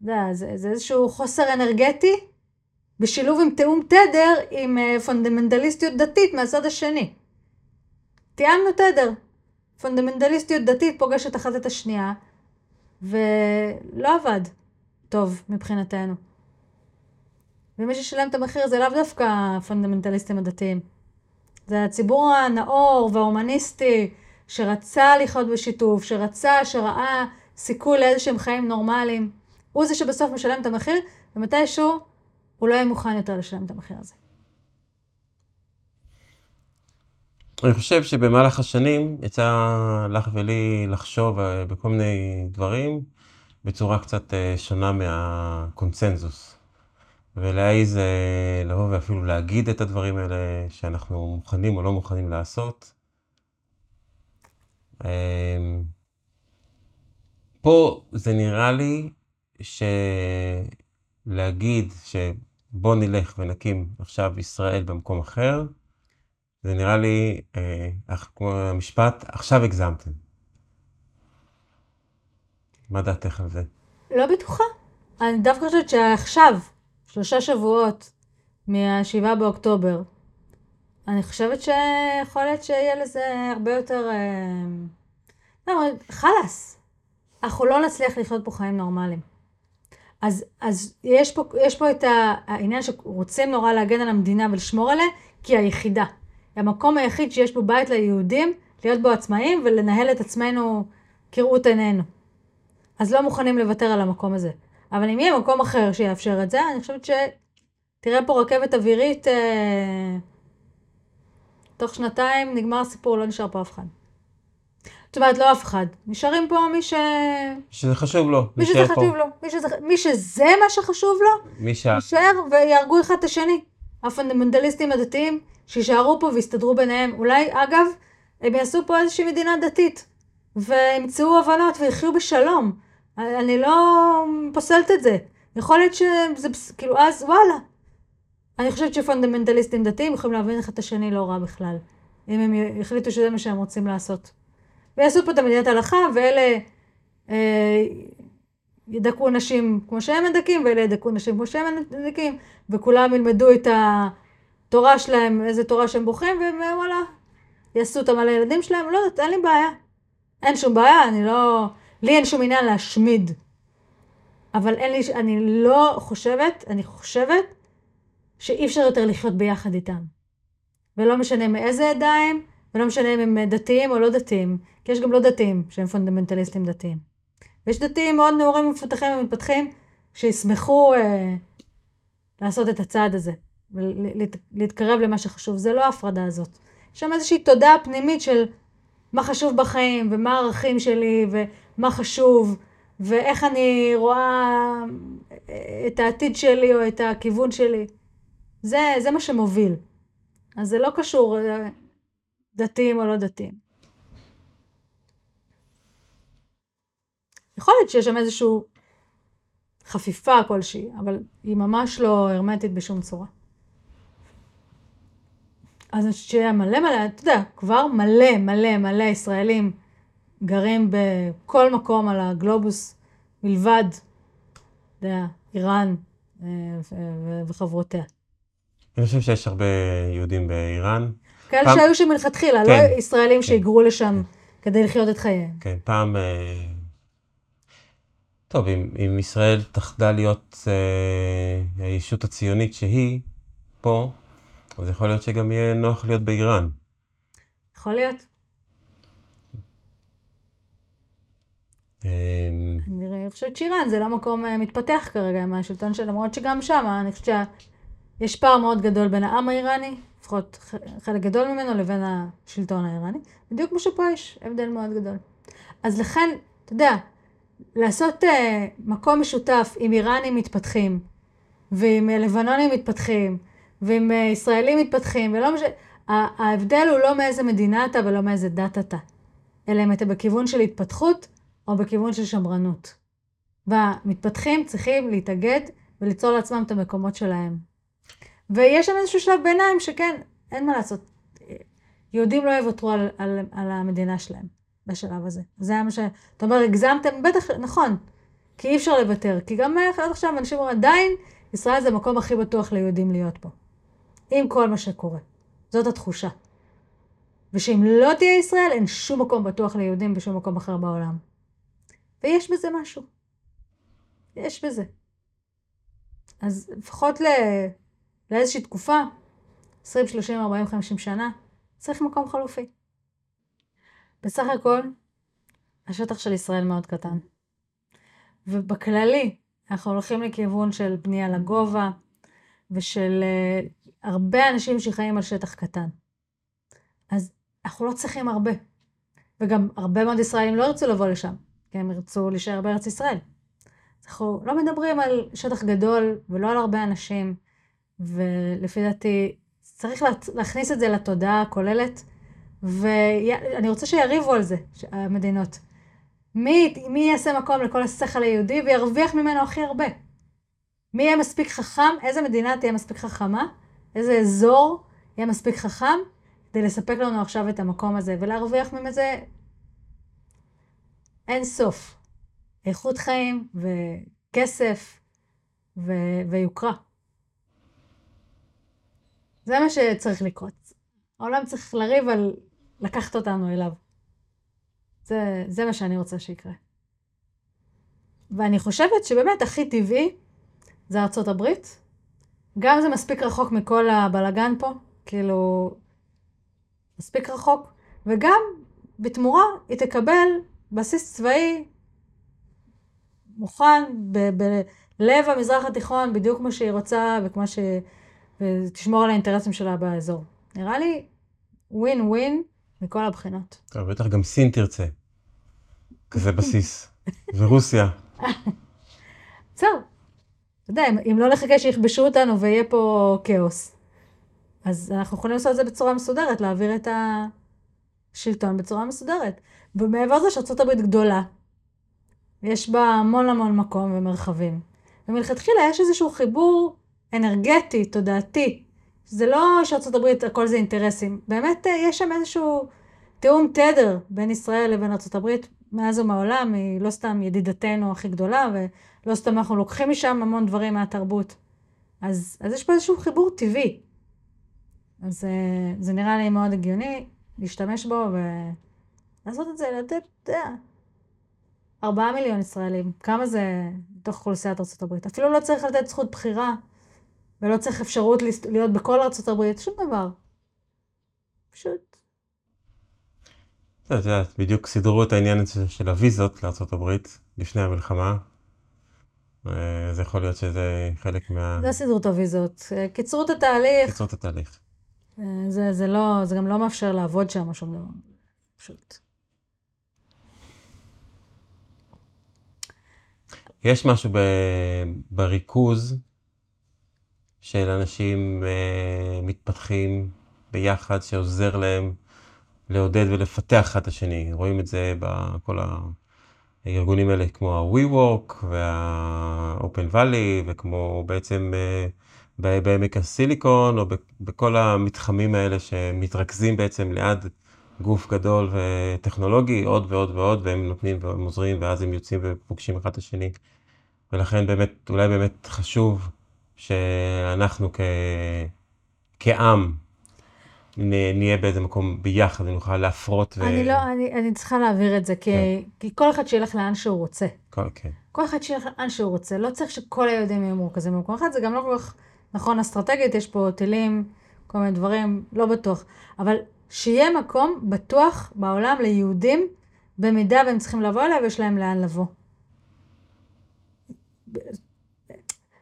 יודע, זה, זה איזשהו חוסר אנרגטי בשילוב עם תיאום תדר עם uh, פונדמנטליסטיות דתית מהצד השני. תיאמנו תדר. פונדמנטליסטיות דתית פוגשת אחת את השנייה, ולא עבד טוב מבחינתנו. ומי ששילם את המחיר זה לאו דווקא הפונדמנטליסטים הדתיים. זה הציבור הנאור וההומניסטי שרצה לחיות בשיתוף, שרצה, שראה סיכוי לאיזשהם חיים נורמליים. הוא זה שבסוף משלם את המחיר, ומתישהו הוא לא יהיה מוכן יותר לשלם את המחיר הזה. אני חושב שבמהלך השנים יצא לך ולי לחשוב אה, בכל מיני דברים בצורה קצת אה, שונה מהקונצנזוס. ולהעיז אה, לבוא ואפילו להגיד את הדברים האלה שאנחנו מוכנים או לא מוכנים לעשות. פה זה נראה לי שלהגיד שבוא נלך ונקים עכשיו ישראל במקום אחר, זה נראה לי, אה, כמו המשפט, עכשיו הגזמתם. מה דעתך על זה? לא בטוחה. אני דווקא חושבת שעכשיו, שלושה שבועות מהשבעה באוקטובר, אני חושבת שיכול להיות שיהיה לזה הרבה יותר... אה... לא, חלאס. אנחנו לא נצליח לחיות פה חיים נורמליים. אז, אז יש, פה, יש פה את העניין שרוצים נורא להגן על המדינה ולשמור עליה, כי היחידה. היא המקום היחיד שיש בו בית ליהודים, להיות בו עצמאים ולנהל את עצמנו כראות עינינו. אז לא מוכנים לוותר על המקום הזה. אבל אם יהיה מקום אחר שיאפשר את זה, אני חושבת שתראה פה רכבת אווירית, אה, תוך שנתיים נגמר הסיפור, לא נשאר פה אף אחד. זאת אומרת, לא אף אחד. נשארים פה מי ש... שזה חשוב לו. מי שזה חשוב לו. מי שזה, מי שזה מה שחשוב לו, מי ש... יישאר ויהרגו אחד את השני. הפונדמנטליסטים הדתיים, שיישארו פה ויסתדרו ביניהם. אולי, אגב, הם יעשו פה איזושהי מדינה דתית. וימצאו הבנות ויחיו בשלום. אני לא פוסלת את זה. יכול להיות שזה, כאילו, אז וואלה. אני חושבת שפונדמנטליסטים דתיים יכולים להבין אחד את השני לא רע בכלל. אם הם יחליטו שזה מה שהם רוצים לעשות. ויעשו פה את המדינת הלכה, ואלה אה, ידכאו נשים כמו שהם מדכאים, ואלה ידכאו נשים כמו שהם מדכאים, וכולם ילמדו את התורה שלהם, איזה תורה שהם בוחרים, ווואלה, יעשו אותם על הילדים שלהם, לא יודעת, אין לי בעיה. אין שום בעיה, אני לא... לי אין שום עניין להשמיד. אבל אין לי, אני לא חושבת, אני חושבת שאי אפשר יותר לחיות ביחד איתם. ולא משנה מאיזה עדה ולא משנה אם הם דתיים או לא דתיים, כי יש גם לא דתיים שהם פונדמנטליסטים דתיים. ויש דתיים מאוד נאורים ומפותחים ומתפתחים שישמחו אה, לעשות את הצעד הזה, ולהתקרב למה שחשוב. זה לא ההפרדה הזאת. יש שם איזושהי תודעה פנימית של מה חשוב בחיים, ומה הערכים שלי, ומה חשוב, ואיך אני רואה אה, את העתיד שלי או את הכיוון שלי. זה, זה מה שמוביל. אז זה לא קשור, אה, דתיים או לא דתיים. יכול להיות שיש שם איזושהי חפיפה כלשהי, אבל היא ממש לא הרמטית בשום צורה. אז שיהיה מלא מלא, אתה יודע, כבר מלא מלא מלא ישראלים גרים בכל מקום על הגלובוס מלבד, אתה יודע, איראן אה, וחברותיה. אני חושב שיש הרבה יהודים באיראן. כאלה פעם... שהיו שם מלכתחילה, לא כן, לא ישראלים כן, שהיגרו לשם כן. כדי לחיות את חייהם. כן, פעם... אה, טוב, אם, אם ישראל תחדל להיות אה, הישות הציונית שהיא פה, אז יכול להיות שגם יהיה נוח להיות באיראן. יכול להיות. אמ, אני חושבת שאיראן זה לא מקום אה, מתפתח כרגע עם השלטון של, למרות שגם שם, אני חושבת שיש פער מאוד גדול בין העם האיראני, לפחות חלק גדול ממנו, לבין השלטון האיראני. בדיוק כמו שפה יש הבדל מאוד גדול. אז לכן, אתה יודע, לעשות uh, מקום משותף עם איראנים מתפתחים, ועם uh, לבנונים מתפתחים, ועם uh, ישראלים מתפתחים, ולא משנה, ההבדל הוא לא מאיזה מדינה אתה ולא מאיזה דת אתה, אלא אם אתה בכיוון של התפתחות או בכיוון של שמרנות. והמתפתחים צריכים להתאגד וליצור לעצמם את המקומות שלהם. ויש שם איזשהו שלב ביניים שכן, אין מה לעשות. יהודים לא יוותרו על, על, על המדינה שלהם בשלב הזה. זה היה מה ש... אתה אומר, הגזמתם? בטח, נכון. כי אי אפשר לוותר. כי גם עד עכשיו אנשים אומרים, עדיין, ישראל זה המקום הכי בטוח ליהודים להיות פה. עם כל מה שקורה. זאת התחושה. ושאם לא תהיה ישראל, אין שום מקום בטוח ליהודים בשום מקום אחר בעולם. ויש בזה משהו. יש בזה. אז לפחות ל... לאיזושהי תקופה, 20, 30, 40, 50 שנה, צריך מקום חלופי. בסך הכל, השטח של ישראל מאוד קטן. ובכללי, אנחנו הולכים לכיוון של בנייה לגובה, ושל uh, הרבה אנשים שחיים על שטח קטן. אז אנחנו לא צריכים הרבה. וגם הרבה מאוד ישראלים לא ירצו לבוא לשם, כי הם ירצו להישאר בארץ ישראל. אנחנו לא מדברים על שטח גדול ולא על הרבה אנשים, ולפי דעתי צריך להכניס את זה לתודעה הכוללת, ואני רוצה שיריבו על זה, המדינות. מי, מי יעשה מקום לכל השכל היהודי וירוויח ממנו הכי הרבה? מי יהיה מספיק חכם? איזה מדינה תהיה מספיק חכמה? איזה אזור יהיה מספיק חכם כדי לספק לנו עכשיו את המקום הזה ולהרוויח ממזה אין סוף. איכות חיים וכסף ו- ויוקרה. זה מה שצריך לקרות. העולם צריך לריב על לקחת אותנו אליו. זה, זה מה שאני רוצה שיקרה. ואני חושבת שבאמת הכי טבעי זה ארצות הברית. גם זה מספיק רחוק מכל הבלגן פה, כאילו, מספיק רחוק, וגם בתמורה היא תקבל בסיס צבאי מוכן בלב המזרח התיכון, בדיוק כמו שהיא רוצה וכמו ש... ותשמור על האינטרסים שלה באזור. נראה לי ווין ווין מכל הבחינות. טוב, בטח גם סין תרצה. כזה בסיס. ורוסיה. בסדר. אתה יודע, אם לא נחכה שיכבשו אותנו ויהיה פה כאוס, אז אנחנו יכולים לעשות את זה בצורה מסודרת, להעביר את השלטון בצורה מסודרת. ומעבר לזה שארה"ב גדולה, יש בה המון המון מקום ומרחבים. ומלכתחילה יש איזשהו חיבור אנרגטי, תודעתי. זה לא הברית הכל זה אינטרסים. באמת אה, יש שם איזשהו תיאום תדר בין ישראל לבין הברית מאז ומעולם. היא לא סתם ידידתנו הכי גדולה, ולא סתם אנחנו לוקחים משם המון דברים מהתרבות. אז, אז יש פה איזשהו חיבור טבעי. אז אה, זה נראה לי מאוד הגיוני להשתמש בו ולעשות את זה, לתת, אתה יודע, ארבעה מיליון ישראלים. כמה זה בתוך אוכלוסיית ארה"ב? אפילו לא צריך לתת זכות בחירה. ולא צריך אפשרות להיות בכל הברית, שום דבר. פשוט. את יודעת, בדיוק סידרו את העניין של הוויזות הברית לפני המלחמה. אה, זה יכול להיות שזה חלק מה... לא סידרו את הוויזות, אה, קיצרו את התהליך. קיצרו את התהליך. אה, זה, זה לא, זה גם לא מאפשר לעבוד שם או שום דבר. פשוט. יש משהו ב... בריכוז של אנשים מתפתחים ביחד, שעוזר להם לעודד ולפתח אחד את השני. רואים את זה בכל הארגונים האלה כמו ה-WeWork וה-Open Valley וכמו בעצם אה, בעמק הסיליקון או בכל המתחמים האלה שמתרכזים בעצם ליד גוף גדול וטכנולוגי עוד ועוד ועוד והם נותנים והם עוזרים ואז הם יוצאים ופוגשים אחד את השני. ולכן באמת, אולי באמת חשוב שאנחנו כ... כעם נהיה באיזה מקום ביחד ונוכל להפרות. ו... אני לא, אני, אני צריכה להעביר את זה, כי, כן. כי כל אחד שילך לאן שהוא רוצה. כל, כן. כל אחד שילך לאן שהוא רוצה. לא צריך שכל היהודים יהיו מורכזים במקום אחד, זה גם לא כל כך נכון אסטרטגית, יש פה טילים, כל מיני דברים, לא בטוח. אבל שיהיה מקום בטוח בעולם ליהודים, במידה והם צריכים לבוא אליו, יש להם לאן לבוא.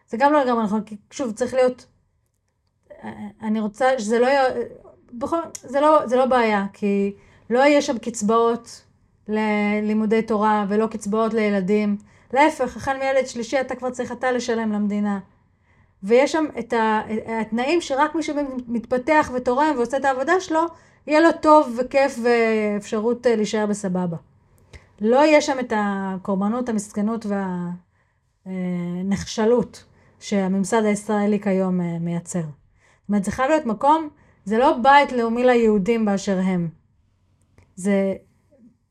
זה גם לא לגמרי נכון, כי שוב, צריך להיות... אני רוצה שזה לא יהיה... בכל... זה לא, זה לא בעיה, כי לא יהיה שם קצבאות ללימודי תורה ולא קצבאות לילדים. להפך, החל מילד שלישי אתה כבר צריך אתה לשלם למדינה. ויש שם את התנאים שרק מי שמתפתח ותורם ועושה את העבודה שלו, יהיה לו טוב וכיף ואפשרות אה, להישאר בסבבה. לא יהיה שם את הקורבנות, המסכנות והנחשלות שהממסד הישראלי כיום אה, מייצר. זאת אומרת, זה חייב להיות מקום, זה לא בית לאומי ליהודים באשר הם. זה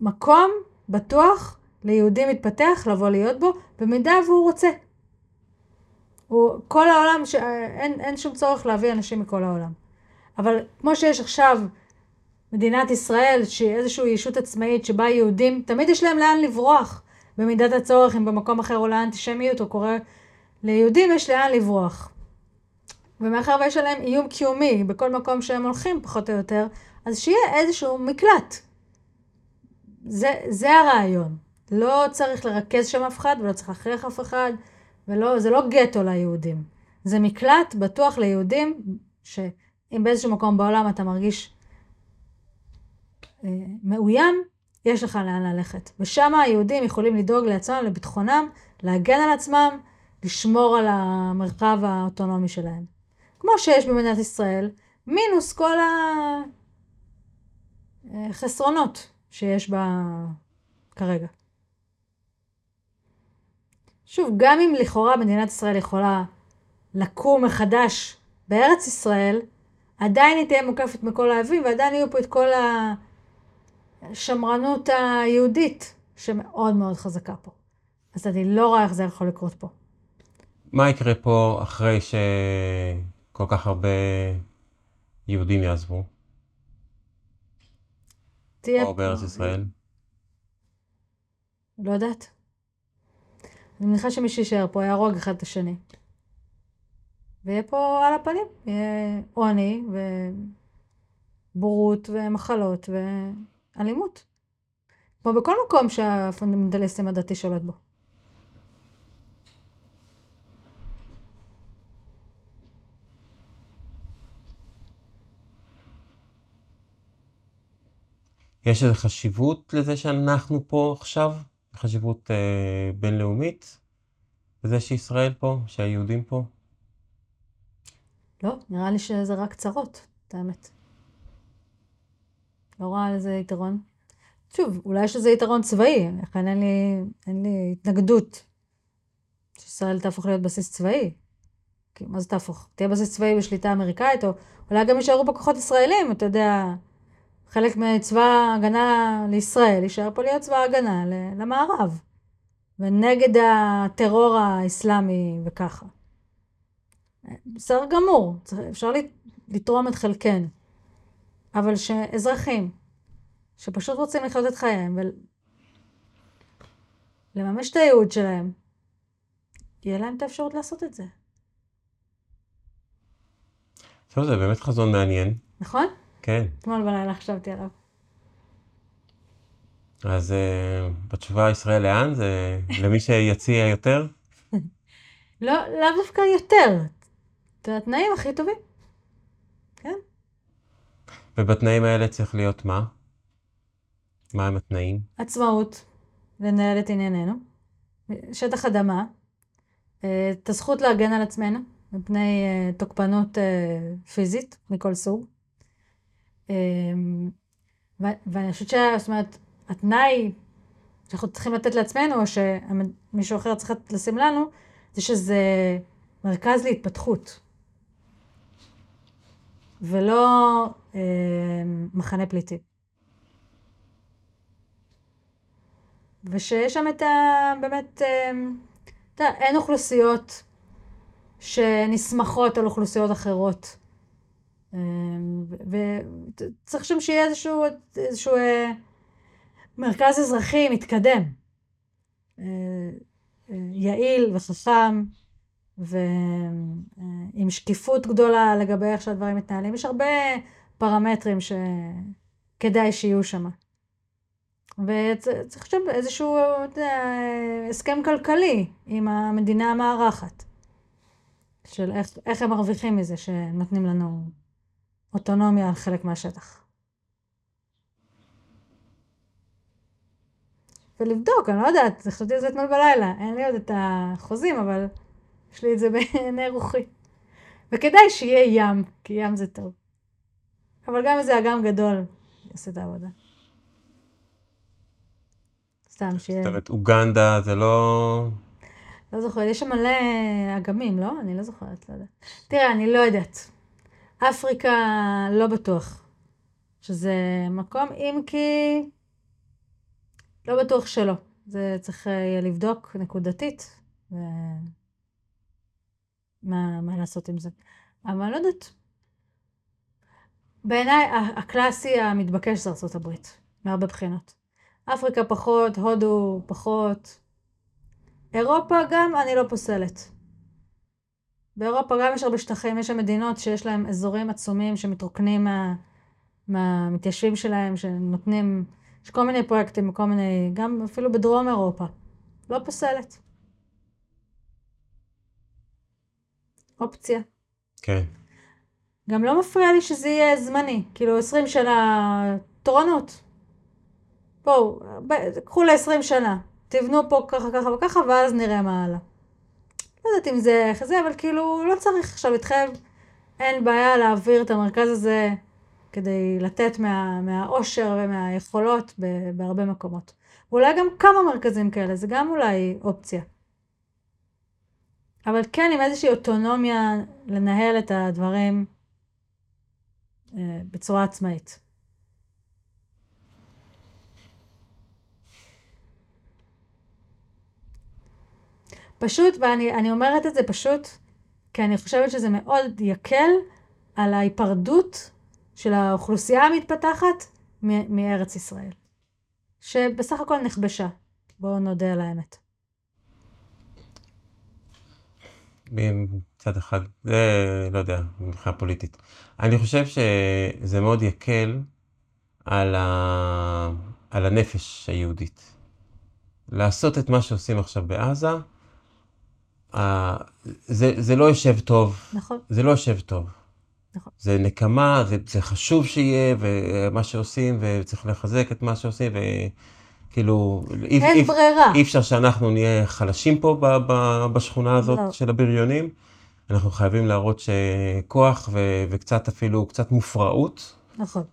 מקום בטוח ליהודי מתפתח לבוא להיות בו, במידה והוא רוצה. הוא, כל העולם, ש... אין, אין שום צורך להביא אנשים מכל העולם. אבל כמו שיש עכשיו מדינת ישראל, שהיא איזושהי ישות עצמאית שבה יהודים, תמיד יש להם לאן לברוח. במידת הצורך, אם במקום אחר עולה אנטישמיות או קורה, ליהודים יש לאן לברוח. ומאחר ויש עליהם איום קיומי בכל מקום שהם הולכים, פחות או יותר, אז שיהיה איזשהו מקלט. זה, זה הרעיון. לא צריך לרכז שם אף אחד ולא צריך להכריח אף אחד. ולא, זה לא גטו ליהודים. זה מקלט בטוח ליהודים, שאם באיזשהו מקום בעולם אתה מרגיש אה, מאוים, יש לך לאן ללכת. ושם היהודים יכולים לדאוג לעצמם, לביטחונם, להגן על עצמם, לשמור על המרחב האוטונומי שלהם. כמו שיש במדינת ישראל, מינוס כל החסרונות שיש בה כרגע. שוב, גם אם לכאורה מדינת ישראל יכולה לקום מחדש בארץ ישראל, עדיין היא תהיה מוקפת מכל האבים, ועדיין יהיו פה את כל השמרנות היהודית, שמאוד מאוד חזקה פה. אז אני לא רואה איך זה יכול לקרות פה. מה יקרה פה אחרי שכל כך הרבה יהודים יעזבו? תהיה... פה בארץ ישראל? לא יודעת. אני מניחה שמי שיישאר פה יהרוג אחד את השני. ויהיה פה על הפנים, יהיה עוני ובורות ומחלות ואלימות. כמו בכל מקום שהפונדמנטליסטים הדתי שולט בו. יש איזו חשיבות לזה שאנחנו פה עכשיו? חשיבות אה, בינלאומית בזה שישראל פה, שהיהודים פה? לא, נראה לי שזה רק צרות, את האמת. לא רואה לזה יתרון. שוב, אולי יש לזה יתרון צבאי, לכן אין לי, אין לי התנגדות שישראל תהפוך להיות בסיס צבאי. כי מה זה תהפוך? תהיה בסיס צבאי בשליטה אמריקאית, או אולי גם יישארו פה כוחות ישראלים, אתה יודע, חלק מצבא ההגנה לישראל יישאר פה להיות צבא ההגנה למערב, ונגד הטרור האסלאמי וככה. בסדר גמור, אפשר לתרום את חלקנו, אבל שאזרחים שפשוט רוצים לחיות את חייהם ולממש את הייעוד שלהם, יהיה להם את האפשרות לעשות את זה. טוב, זה באמת חזון מעניין. נכון? כן. אתמול בלילה חשבתי עליו. אז uh, בתשובה ישראל לאן? זה למי שיציע יותר? לא, לאו דווקא יותר. זה התנאים הכי טובים. כן. ובתנאים האלה צריך להיות מה? מה הם התנאים? עצמאות, לנהל את ענייננו, שטח אדמה, אה, את הזכות להגן על עצמנו מפני אה, תוקפנות פיזית מכל סוג. אמ, ואני חושבת ש... זאת אומרת, התנאי שאנחנו צריכים לתת לעצמנו, או שמישהו אחר צריך לשים לנו, זה שזה מרכז להתפתחות. ולא אה, מחנה פליטים. ושיש שם את ה... באמת, אה, אתה יודע, אין אוכלוסיות שנסמכות על אוכלוסיות אחרות. אה, וצריך שם שיהיה איזשהו, איזשהו אה, מרכז אזרחי מתקדם, אה, אה, יעיל וחכם. ועם שקיפות גדולה לגבי איך שהדברים מתנהלים. יש הרבה פרמטרים שכדאי שיהיו שם. וצריך עכשיו איזשהו הסכם כלכלי עם המדינה המארחת, של איך, איך הם מרוויחים מזה שנותנים לנו אוטונומיה על חלק מהשטח. ולבדוק, אני לא יודעת, חשבתי על זה אתמול בלילה, אין לי עוד את החוזים, אבל יש לי את זה בעיני רוחי. וכדאי שיהיה ים, כי ים זה טוב. אבל גם איזה אגם גדול יעשה את העבודה. סתם שיהיה... זאת אומרת, אוגנדה זה לא... לא זוכרת, יש שם מלא אגמים, לא? אני לא זוכרת, לא יודעת. תראה, אני לא יודעת. אפריקה, לא בטוח שזה מקום, אם כי... לא בטוח שלא. זה צריך יהיה לבדוק נקודתית. ו... מה, לעשות עם זה. אבל לא יודעת. בעיניי הקלאסי המתבקש זה ארה"ב, מהרבה בחינות. אפריקה פחות, הודו פחות. אירופה גם אני לא פוסלת. באירופה גם יש הרבה שטחים, יש שם מדינות שיש להם אזורים עצומים שמתרוקנים מה, מהמתיישבים שלהם, שנותנים, יש כל מיני פרויקטים, כל מיני, גם אפילו בדרום אירופה. לא פוסלת. אופציה. כן. גם לא מפריע לי שזה יהיה זמני, כאילו 20 שנה תורנות. בואו, קחו ל-20 שנה, תבנו פה ככה ככה וככה, ואז נראה מה הלאה. לא יודעת אם זה איך זה, אבל כאילו לא צריך עכשיו להתחייב, אין בעיה להעביר את המרכז הזה כדי לתת מה, מהאושר ומהיכולות בהרבה מקומות. ואולי גם כמה מרכזים כאלה, זה גם אולי אופציה. אבל כן עם איזושהי אוטונומיה לנהל את הדברים אה, בצורה עצמאית. פשוט, ואני אומרת את זה פשוט, כי אני חושבת שזה מאוד יקל על ההיפרדות של האוכלוסייה המתפתחת מארץ ישראל, שבסך הכל נכבשה, בואו נודה על האמת. מצד אחד, זה לא יודע, מבחינה פוליטית. אני חושב שזה מאוד יקל על, ה... על הנפש היהודית. לעשות את מה שעושים עכשיו בעזה, זה, זה לא יושב טוב. נכון. זה לא יושב טוב. נכון. זה נקמה, זה, זה חשוב שיהיה, ומה שעושים, וצריך לחזק את מה שעושים, ו... כאילו, אין אי, ברירה. אי אפשר שאנחנו נהיה חלשים פה ב, ב, בשכונה הזאת לא. של הבריונים. אנחנו חייבים להראות שכוח ו, וקצת אפילו, קצת מופרעות. נכון.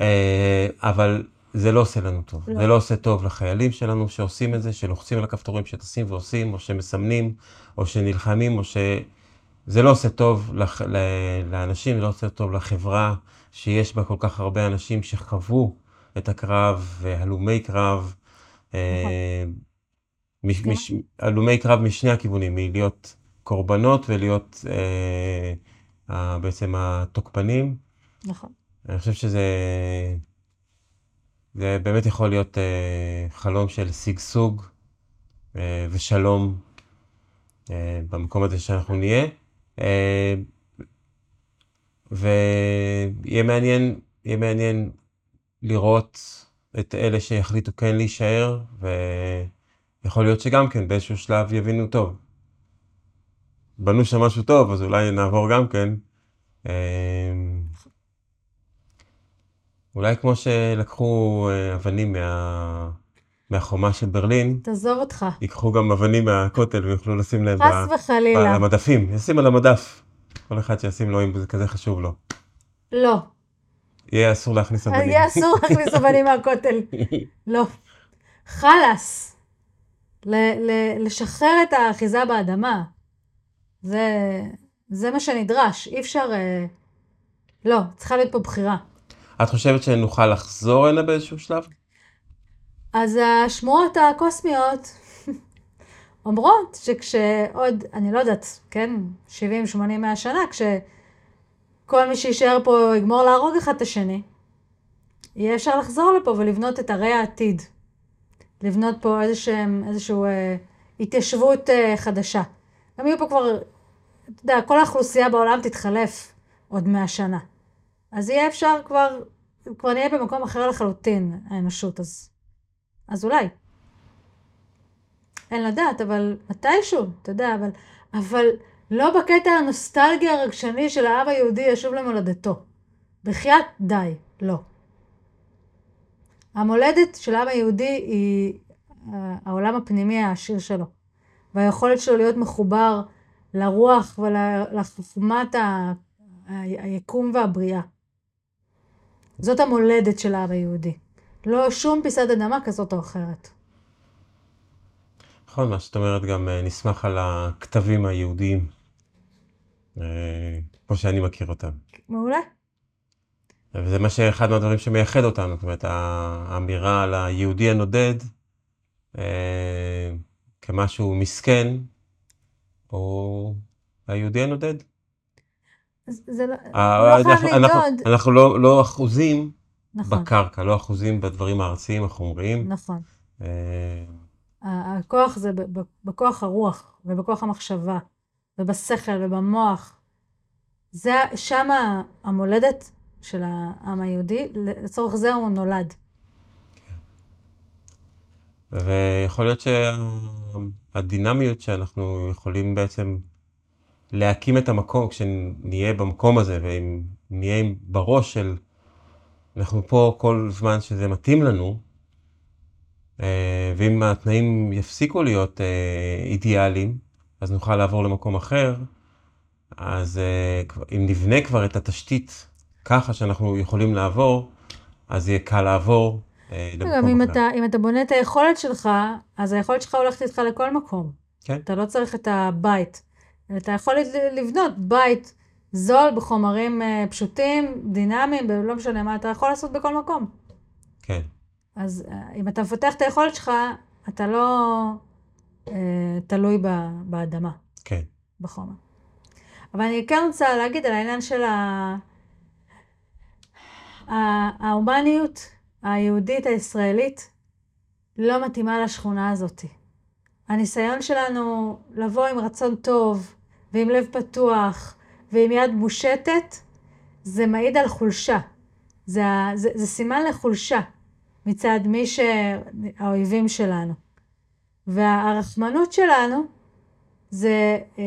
אה, אבל זה לא עושה לנו טוב. לא. זה לא עושה טוב לחיילים שלנו שעושים את זה, שלוחצים על הכפתורים שטסים ועושים, או שמסמנים, או שנלחמים, או ש... זה לא עושה טוב לח... לאנשים, זה לא עושה טוב לחברה שיש בה כל כך הרבה אנשים שחוו את הקרב, והלומי קרב, אה, כן. הלומי קרב משני הכיוונים, מלהיות קורבנות ולהיות אה, בעצם התוקפנים. נכון. אני חושב שזה זה באמת יכול להיות אה, חלום של שגשוג ושלום במקום הזה שאנחנו נהיה. ויהיה מעניין, יהיה מעניין לראות את אלה שיחליטו כן להישאר, ויכול להיות שגם כן באיזשהו שלב יבינו טוב. בנו שם משהו טוב, אז אולי נעבור גם כן. אמ, אולי כמו שלקחו אה, אבנים מה... מהחומה של ברלין, תעזוב אותך. ייקחו גם אבנים מהכותל ויוכלו לשים להם חס ב... וחלילה. במדפים, ישים על המדף. כל אחד שישים לו אם זה כזה חשוב לו. לא. יהיה אסור להכניס אבנים. יהיה אסור להכניס אבנים מהכותל. לא. חלאס. ל- ל- לשחרר את האחיזה באדמה. זה, זה מה שנדרש. אי אפשר... אה, לא, צריכה להיות פה בחירה. את חושבת שנוכל לחזור הנה באיזשהו שלב? אז השמועות הקוסמיות אומרות שכשעוד, אני לא יודעת, כן, 70, 80, 100 שנה, כשכל מי שיישאר פה יגמור להרוג אחד את השני, יהיה אפשר לחזור לפה ולבנות את ערי העתיד. לבנות פה איזשהם, איזושהי אה, התיישבות אה, חדשה. גם יהיו פה כבר, אתה יודע, כל האוכלוסייה בעולם תתחלף עוד 100 שנה. אז יהיה אפשר כבר, כבר נהיה במקום אחר לחלוטין, האנושות, אז, אז אולי. אין לדעת, אבל מתישהו, אתה יודע, אבל, אבל לא בקטע הנוסטלגי הרגשני של העם היהודי ישוב למולדתו. בחייאת די, לא. המולדת של העם היהודי היא אה, העולם הפנימי העשיר שלו, והיכולת שלו להיות מחובר לרוח ולחוכמת ה... היקום והבריאה. זאת המולדת של העם היהודי. לא שום פיסת אדמה כזאת או אחרת. נכון, מה שאת אומרת גם אה, נסמך על הכתבים היהודיים, אה, כמו שאני מכיר אותם. מעולה. וזה מה שאחד מהדברים שמייחד אותנו, זאת אומרת, האמירה על היהודי הנודד אה, כמשהו מסכן, או היהודי הנודד. זה לא, אה, לא חייב אנחנו- אנחנו- לנדוד. אנחנו לא לא אחוזים נכון, בקרקע, לא אחוזים בדברים הארציים, החומריים. נכון. אה, הכוח זה בכוח הרוח, ובכוח המחשבה, ובשכל, ובמוח. זה, שמה המולדת של העם היהודי, לצורך זה הוא נולד. ויכול להיות שהדינמיות שאנחנו יכולים בעצם להקים את המקום, כשנהיה במקום הזה, ואם נהיה בראש של אנחנו פה כל זמן שזה מתאים לנו, אה, ואם התנאים יפסיקו להיות אה, אידיאליים, אז נוכל לעבור למקום אחר. אז אה, אם נבנה כבר את התשתית ככה שאנחנו יכולים לעבור, אז יהיה קל לעבור למקום אם אחר. אתה, אם אתה בונה את היכולת שלך, אז היכולת שלך הולכת איתך לכל מקום. כן. אתה לא צריך את הבית. אתה יכול לבנות בית זול בחומרים אה, פשוטים, דינמיים, לא משנה מה, אתה יכול לעשות בכל מקום. כן. אז אה, אם אתה מפתח את היכולת שלך, אתה לא אה, תלוי ב, באדמה, כן. בחומר. אבל אני כן רוצה להגיד על העניין של ה... ה- ההומניות היהודית הישראלית לא מתאימה לשכונה הזאת. הניסיון שלנו לבוא עם רצון טוב ועם לב פתוח ועם יד מושטת, זה מעיד על חולשה. זה, זה, זה סימן לחולשה מצד מי שהאויבים שלנו. והרחמנות שלנו זה אה,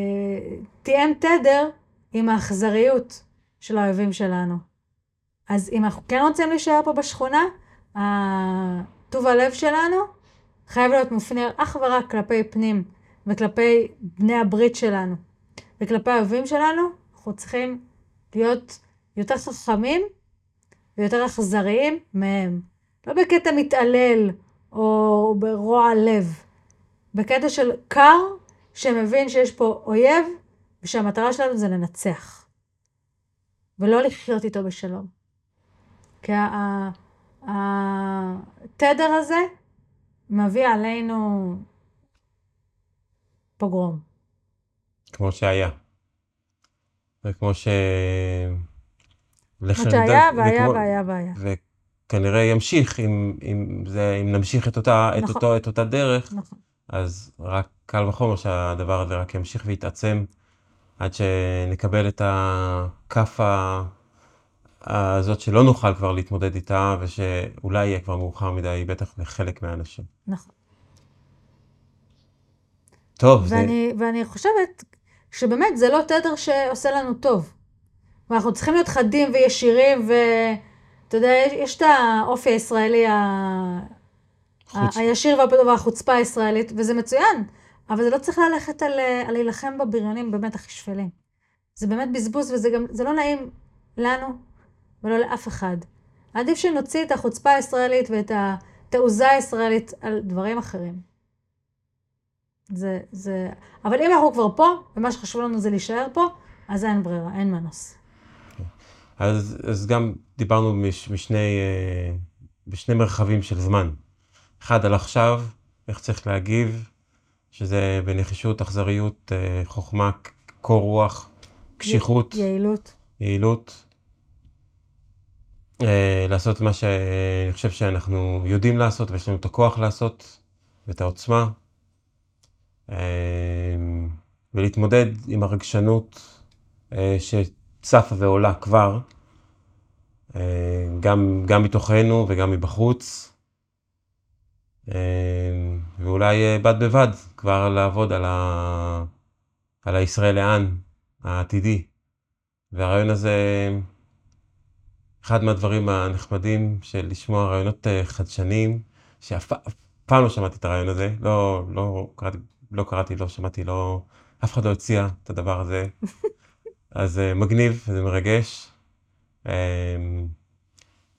תיאם תדר עם האכזריות של האויבים שלנו. אז אם אנחנו כן רוצים להישאר פה בשכונה, טוב הלב שלנו חייב להיות מופנה אך ורק כלפי פנים וכלפי בני הברית שלנו וכלפי האויבים שלנו, אנחנו צריכים להיות יותר חכמים ויותר אכזריים מהם. לא בקטע מתעלל או ברוע לב, בקטע של קר שמבין שיש פה אויב ושהמטרה שלנו זה לנצח. ולא לחיות איתו בשלום. כי התדר הזה מביא עלינו פוגרום. כמו שהיה. וכמו ש... כמו לחרדת- שהיה והיה וכמו- והיה והיה. וכנראה ימשיך, אם, אם, זה, אם נמשיך את אותה, את, נכון. אותו, את אותה דרך, נכון. אז רק קל וחומר שהדבר הזה רק ימשיך ויתעצם עד שנקבל את הכאפה הזאת שלא נוכל כבר להתמודד איתה, ושאולי יהיה כבר מאוחר מדי, בטח לחלק מהאנשים. נכון. טוב, זה... ואני, ואני חושבת שבאמת זה לא תדר שעושה לנו טוב. ואנחנו צריכים להיות חדים וישירים, ואתה יודע, יש, את האופי הישראלי ה... חוץ... הישיר וה- והחוצפה הישראלית, וזה מצוין, אבל זה לא צריך ללכת על, על להילחם בבריונים באמת הכי שפלים. זה באמת בזבוז, וזה גם, זה לא נעים לנו, ולא לאף אחד. עדיף שנוציא את החוצפה הישראלית ואת התעוזה הישראלית על דברים אחרים. זה, זה... אבל אם אנחנו כבר פה, ומה שחשוב לנו זה להישאר פה, אז אין ברירה, אין מנוס. אז, אז גם דיברנו מש, משני, אה, בשני מרחבים של זמן. אחד על עכשיו, איך צריך להגיב, שזה בנחישות, אכזריות, אה, חוכמה, קור רוח, קשיחות. יעילות. יעילות. אה, לעשות מה שאני חושב שאנחנו יודעים לעשות, ויש לנו את הכוח לעשות, ואת העוצמה. ולהתמודד עם הרגשנות שצפה ועולה כבר, גם, גם מתוכנו וגם מבחוץ. ואולי בד בבד כבר לעבוד על, ה... על הישראל לאן העתידי. והרעיון הזה, אחד מהדברים הנחמדים של לשמוע רעיונות חדשניים, שאף פעם לא שמעתי את הרעיון הזה, לא, לא, קראתי, לא קראתי, לא שמעתי, לא, אף אחד לא הציע את הדבר הזה. אז מגניב, זה מרגש.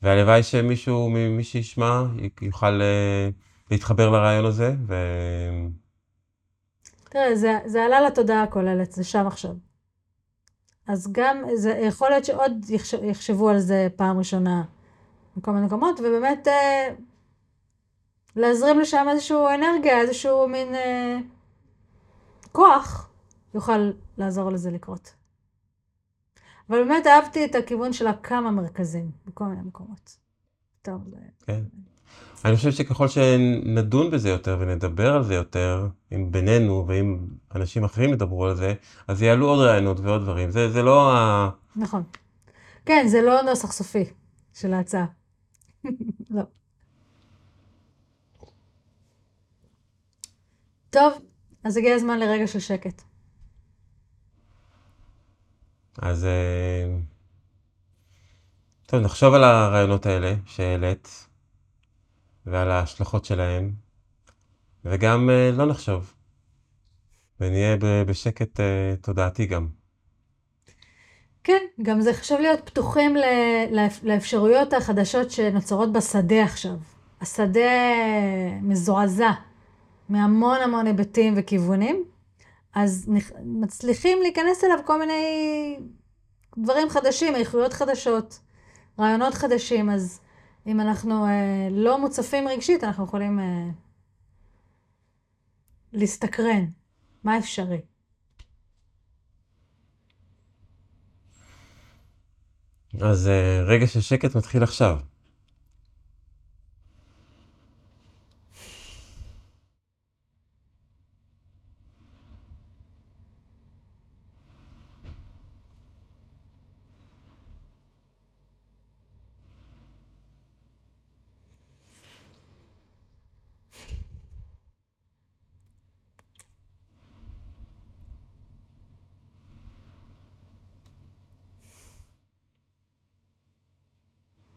והלוואי שמישהו, מי שישמע, יוכל להתחבר לרעיון הזה. ו... תראה, זה, זה עלה לתודעה הכוללת, זה שם עכשיו. אז גם, זה יכול להיות שעוד יחשבו על זה פעם ראשונה בכל מיני מקומות, ובאמת אה, להזרים לשם איזושהי אנרגיה, איזשהו מין אה, כוח, יוכל לעזור לזה לקרות. אבל באמת אהבתי את הכיוון של הכמה מרכזים בכל מיני מקומות. טוב. כן. אני חושב שככל שנדון בזה יותר ונדבר על זה יותר, אם בינינו ואם אנשים אחרים ידברו על זה, אז יעלו עוד רעיונות ועוד דברים. זה, זה לא ה... נכון. כן, זה לא נוסח סופי של ההצעה. לא. טוב, אז הגיע הזמן לרגע של שקט. אז טוב, נחשוב על הרעיונות האלה שהעלית. ועל ההשלכות שלהם, וגם לא נחשוב, ונהיה בשקט תודעתי גם. כן, גם זה חשוב להיות פתוחים לאפשרויות החדשות שנוצרות בשדה עכשיו. השדה מזועזע מהמון המון היבטים וכיוונים, אז מצליחים להיכנס אליו כל מיני דברים חדשים, איכויות חדשות, רעיונות חדשים, אז אם אנחנו אה, לא מוצפים רגשית, אנחנו יכולים אה, להסתקרן. מה אפשרי? אז אה, רגע של שקט מתחיל עכשיו.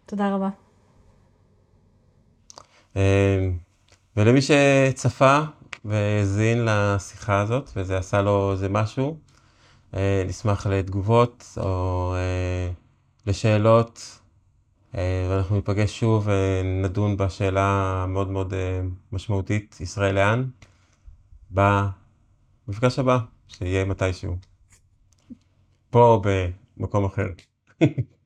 תודה רבה. אמ, ולמי שצפה והאזין לשיחה הזאת, וזה עשה לו איזה משהו, אה, נשמח לתגובות או אה, לשאלות, אה, ואנחנו ניפגש שוב ונדון בשאלה המאוד מאוד משמעותית, ישראל לאן? במפגש הבא, שיהיה מתישהו. פה או במקום אחר.